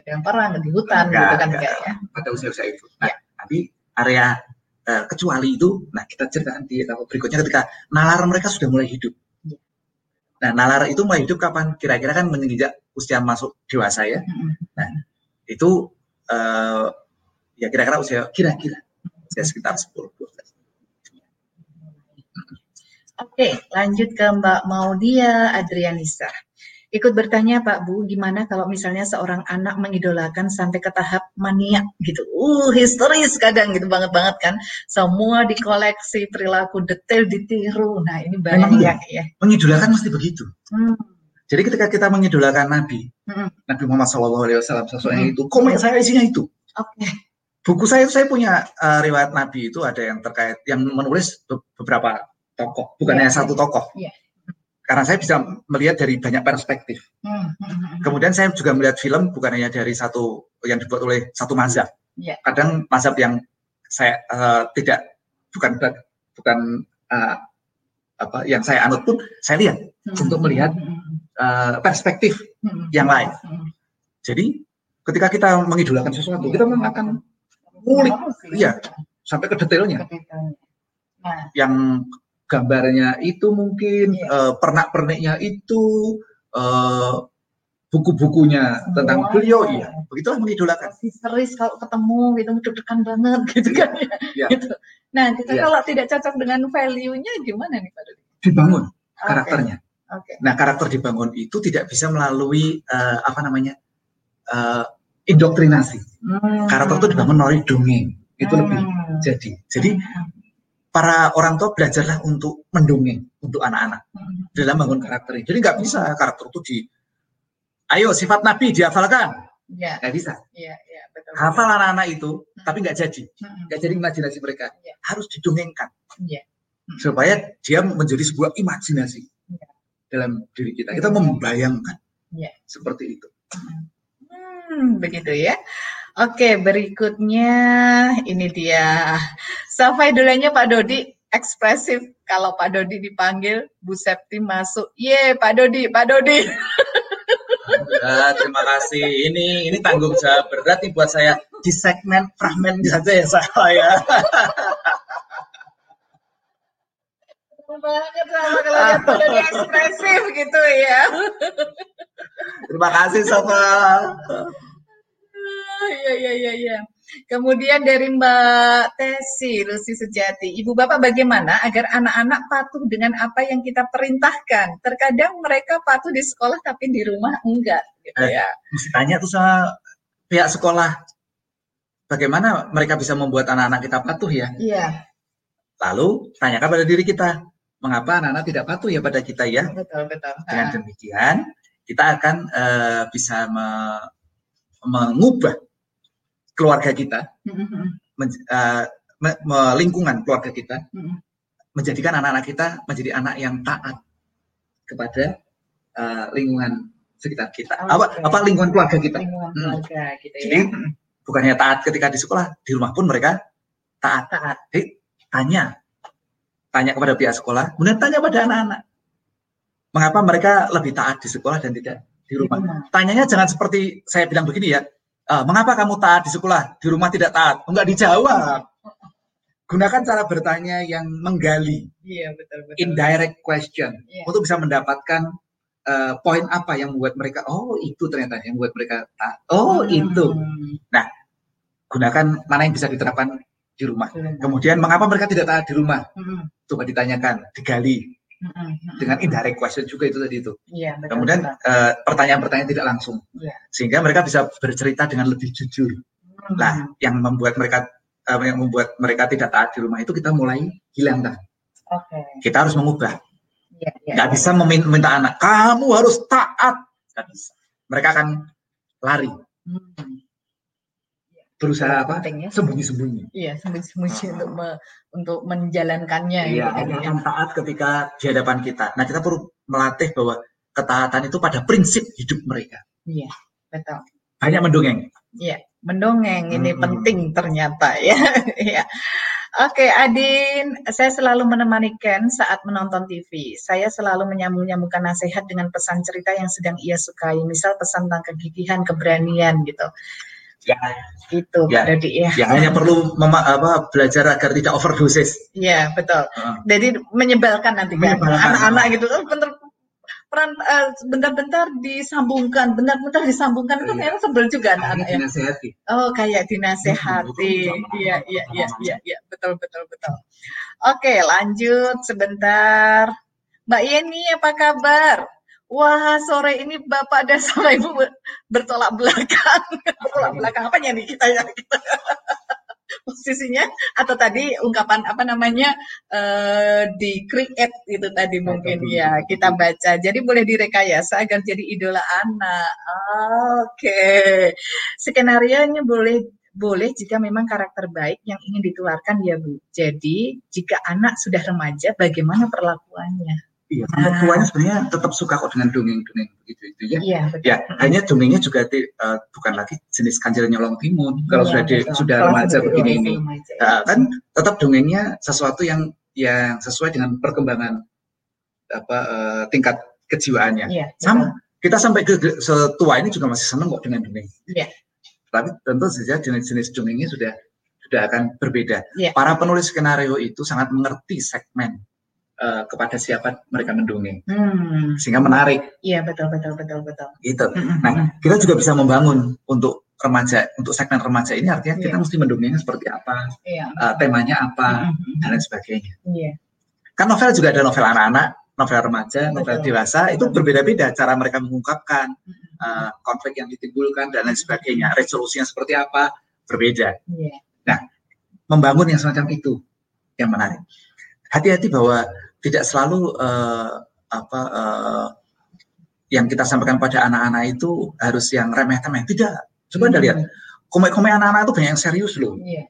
ada yang perang di hutan
Nggak,
gitu kan
nggak.
enggak ya.
pada usia-usia itu. Nah,
Ya.
nanti area eh, kecuali itu, nah kita ceritakan di tahap berikutnya ketika nalar mereka sudah mulai hidup. Nah, nalar itu mulai hidup kapan? Kira-kira kan menginjak usia masuk dewasa ya.
Mm-mm.
Itu eh, ya kira-kira usia kira-kira usia sekitar 10 12.
Oke, lanjut ke Mbak Maudia Adrianisa. Ikut bertanya Pak Bu, gimana kalau misalnya seorang anak mengidolakan sampai ke tahap mania gitu. Uh, historis kadang gitu banget banget kan. Semua dikoleksi, perilaku detail ditiru. Nah, ini
Memang
banyak ya.
Mengidolakan mesti begitu.
Hmm.
Jadi ketika kita mengidolakan Nabi,
Mm-mm.
Nabi Muhammad SAW sosoknya
Mm.
itu, komen saya isinya itu.
Oke.
buku saya itu saya punya eh, riwayat Nabi itu ada yang terkait yang menulis be- beberapa tokoh, bukan
Iya,
hanya satu tokoh.
Iya.
Karena saya bisa melihat dari banyak perspektif.
Hmm, hmm, hmm.
Kemudian saya juga melihat film bukan hanya dari satu yang dibuat oleh satu mazhab.
Iya.
Kadang mazhab yang saya eh, tidak bukan bukan eh, apa yang saya anut pun saya lihat
Hmm,
untuk melihat eh, perspektif
Hmm.
yang lain.
Hmm.
Jadi ketika kita mengidolakan sesuatu, kita memang akan
Harus sih.
iya, sampai ke detailnya.
Kepikirannya. Nah,
Yang gambarnya itu mungkin
Iya.
eh, pernak-perniknya itu eh, buku-bukunya tentang
Semua.
beliau, iya. Begitulah mengidolakan.
histeris kalau ketemu gitu deg-degan banget gitu kan ya.
Iya.
Gitu. Nah, kita
Iya.
kalau tidak cocok dengan value-nya gimana nih Pak Dodi?
Dibangun
Oke,
karakternya.
Oke.
Nah, karakter dibangun itu tidak bisa melalui eh, apa namanya eh, indoktrinasi.
Hmm.
Karakter itu dibangun melalui dongeng. Itu lebih
Hmm.
jadi. Jadi para orang tua belajarlah untuk mendongeng untuk anak-anak
Hmm.
dalam bangun karakter. Jadi nggak bisa karakter itu di Ayo sifat Nabi dihafalkan,
Iya,
nggak bisa.
iya, iya, betul.
Hafal anak-anak itu, tapi nggak jadi,
Hmm.
nggak jadi imajinasi mereka.
Iya.
Harus didongengkan
Iya. Hmm.
supaya dia menjadi sebuah imajinasi
Iya.
dalam diri kita. Kita membayangkan
Iya.
seperti itu.
Hmm, begitu ya. Oke, berikutnya ini dia. Sapa idolanya Pak Dodi ekspresif kalau Pak Dodi dipanggil Bu Septi masuk. Ye, Pak Dodi, Pak Dodi.
Ya, terima kasih. Ini ini tanggung jawab berat nih buat saya di segmen fragmen saja ya saya.
banget sama kalau lihat Pak Dodi ekspresif gitu ya.
Terima kasih Sofa.
Ah, Iya, iya, iya, iya. Kemudian dari Mbak Tesi, Lucy Sejati. Ibu Bapak bagaimana agar anak-anak patuh dengan apa yang kita perintahkan? Terkadang mereka patuh di sekolah tapi di rumah enggak. Gitu
Eh.
ya.
Mesti tanya tuh sama pihak sekolah. Bagaimana mereka bisa membuat anak-anak kita patuh ya?
Iya,
Lalu tanyakan pada diri kita, mengapa anak-anak tidak patuh ya pada kita ya?
betul, betul.
Dengan
Ah,
demikian, kita akan eh, bisa me- mengubah keluarga kita,
mm,
men- eh, me- me- lingkungan keluarga kita,
mm,
menjadikan anak-anak kita menjadi anak yang taat kepada eh, lingkungan sekitar kita.
Oke.
Apa, apa lingkungan keluarga kita?
Lingkungan
Hmm.
keluarga gitu ya.
Jadi bukannya taat ketika di sekolah, di rumah pun mereka taat.
Taat.
Jadi tanya, tanya kepada pihak sekolah, kemudian tanya pada anak-anak, mengapa mereka lebih taat di sekolah dan tidak di rumah? Tanyanya jangan seperti saya bilang begini ya, "Eh, mengapa kamu taat di sekolah, di rumah tidak taat? Enggak dijawab. Gunakan cara bertanya yang menggali,
Iya, betul, betul.
indirect question,
Iya.
untuk bisa mendapatkan eh, poin apa yang membuat mereka, oh itu ternyata yang membuat mereka taat. Oh itu.
Hmm,
Gunakan mana yang bisa diterapkan di rumah. Kemudian mengapa mereka tidak taat di rumah?
Mm,
Coba ditanyakan, digali. Dengan indirect question juga itu tadi itu.
Iya, betul.
Kemudian eh, pertanyaan-pertanyaan tidak langsung,
Iya.
sehingga mereka bisa bercerita dengan lebih jujur.
Hmm,
Lah, yang membuat mereka eh, yang membuat mereka tidak taat di rumah itu kita mulai hilangkan.
Oke.
Kita harus mengubah.
Iya, iya.
Nggak bisa memin- meminta anak, kamu harus taat. Nggak bisa. Mereka akan lari,
Hmm.
Berusaha apa?
Ya.
Sembunyi-sembunyi.
Iya, sembunyi-sembunyi untuk me- untuk menjalankannya
Iya,
gitu kan
hanya
ya.
akan taat ketika di hadapan kita. Nah, kita perlu melatih bahwa ketaatan itu pada prinsip hidup mereka.
Iya, betul.
Banyak mendongeng.
Iya, mendongeng ini
Hmm.
penting ternyata ya. Iya. Oke, Adin, saya selalu menemani Ken saat menonton TV. Saya selalu menyambung-nyambungkan nasihat dengan pesan cerita yang sedang ia sukai, misal pesan tentang kegigihan, keberanian gitu.
Ya,
Itu,
Ya.
Pak Dodi ya.
yang hanya perlu mema- apa, belajar agar tidak overdosis.
Iya, betul.
Heeh.
Jadi menyebalkan nanti kan anak-anak gitu kan bener peran eh, bentar-bentar disambungkan, bentar-bentar disambungkan itu ternyata sebel juga anak-anak ya.
dinasehati.
Oh, kayak dinasehati. Iya, iya, iya, iya, iya, betul, betul, betul. Oke, lanjut sebentar. Mbak Yeni, apa kabar? Wah, sore ini Bapak dan sama Ibu ber- bertolak belakang. bertolak belakang apanya nih kita ya? Kita. Posisinya atau tadi ungkapan apa namanya eh di create itu tadi mungkin ya kita baca. Jadi boleh direkayasa agar jadi idola anak. Oke. Skenario-nya boleh boleh jika memang karakter baik yang ingin ditularkan ya Bu. Jadi jika anak sudah remaja bagaimana perlakuannya?
Iya, untuk tuanya sebenarnya tetap suka kok dengan dongeng-dongeng begitu itu ya.
Iya, betul.
Ya, hanya dongengnya juga ti- eh, bukan lagi jenis kancil nyolong timun. Kalau
Iya,
sudah di-
betul.
sudah remaja begini ini. Nah, kan tetap dongengnya sesuatu yang yang sesuai dengan perkembangan apa eh, tingkat kejiwaannya.
Iya,
Sama kita sampai ke ke- setua ini juga masih senang kok dengan dongeng.
Iya.
Tapi tentu saja jenis-jenis dongengnya sudah sudah akan berbeda.
Iya.
Para penulis skenario itu sangat mengerti segmen eh, kepada siapa mereka mendongeng,
Hmm,
sehingga menarik
iya betul betul betul betul.
gitu.
Mm-mm.
Nah, kita juga bisa membangun untuk remaja, untuk segmen remaja ini artinya kita
Iya.
mesti mendongengnya seperti apa,
Iya.
eh, temanya apa,
Mm-mm.
dan lain sebagainya.
Iya.
Kan novel juga ada novel anak-anak, novel remaja, novel
Betul.
dewasa, itu
Betul.
berbeda-beda cara mereka mengungkapkan
Mm-mm.
eh, konflik yang ditimbulkan dan lain sebagainya. Resolusinya seperti apa berbeda.
Iya.
Membangun yang semacam itu yang menarik. Hati-hati bahwa tidak selalu eh, apa eh, yang kita sampaikan pada anak-anak itu harus yang remeh-temeh. Tidak. Coba anda lihat komik-komik anak-anak itu banyak yang serius loh.
Iya.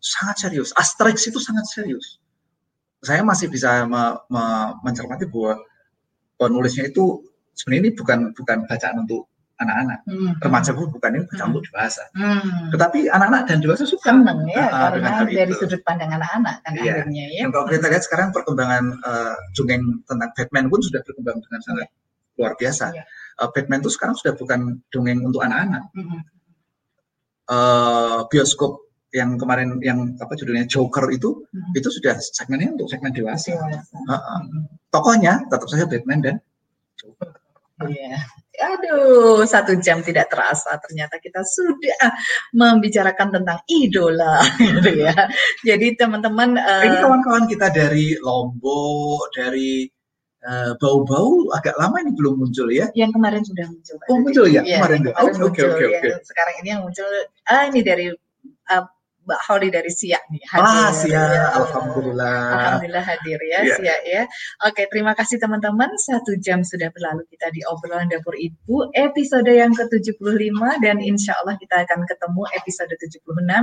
sangat serius. Asterix itu sangat serius. Saya masih bisa me- me- mencermati bahwa penulisnya itu sebenarnya ini bukan bukan bacaan untuk anak-anak.
Hmm.
Remaja pun bukan ini bacaan untuk dewasa.
Hmm.
Tetapi anak-anak dan dewasa suka.
Seneng ya
dengan
karena dari
itu.
sudut pandang anak-anak kan
Iya.
akhirnya ya.
Dan kalau kita lihat sekarang perkembangan eh, dongeng tentang Batman pun sudah berkembang dengan sangat luar biasa.
Iya.
Eh, Batman itu sekarang sudah bukan dongeng untuk anak-anak.
Mm-mm.
Eh, bioskop yang kemarin yang apa judulnya Joker itu
Mm-mm.
itu sudah segmennya untuk segmen dewasa.
Dewasa.
Heeh.
Mm-mm.
tokohnya tetap saja Batman dan
Iya. Aduh, satu jam tidak terasa. Ternyata kita sudah membicarakan tentang idola, gitu ya. Jadi teman-teman, eh,
ini kawan-kawan kita dari Lombok, dari eh, Bau-Bau agak lama ini belum muncul ya.
yang kemarin sudah muncul.
Oh, muncul ya?
Iya,
ya?
kemarin
Oke, oke,
muncul.
oke.
Sekarang ini yang muncul, ah ini dari eh, Mbak Holly dari Siak nih.
Ah,
hadir,
siap.
ya.
Alhamdulillah.
Alhamdulillah hadir ya,
Iya.
Siak ya. Oke, terima kasih teman-teman. Satu jam sudah berlalu kita di obrolan dapur ibu episode yang ke-75 dan insya Allah kita akan ketemu episode 76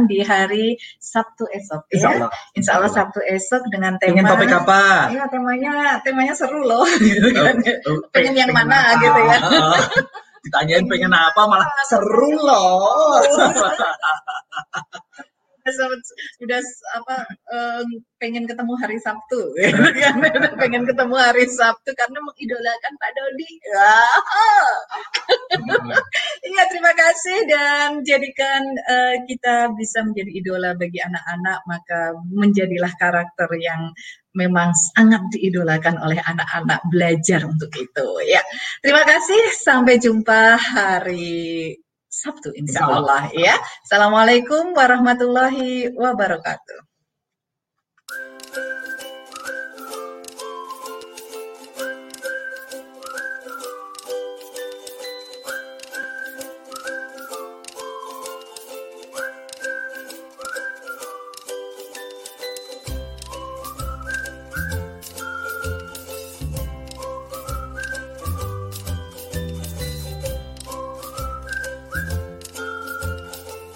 di hari Sabtu esok
Insya
ya.
Allah.
Insya Allah Sabtu esok dengan tema
Pengen topik apa?
Iya, temanya temanya seru loh. gitu kan.
Oh,
Pengen yang mana gitu ya.
Heeh. Ditanyain pengen apa malah seru loh.
Udah, udah apa em, pengen ketemu hari Sabtu. Udah pengen ketemu hari Sabtu karena mengidolakan Pak Dodi. Iya, terima kasih dan jadikan eh, kita bisa menjadi idola bagi anak-anak, maka menjadilah karakter yang memang sangat diidolakan oleh anak-anak belajar untuk itu. Ya, terima kasih. Sampai jumpa hari Sabtu insya Allah ya. Assalamualaikum warahmatullahi wabarakatuh.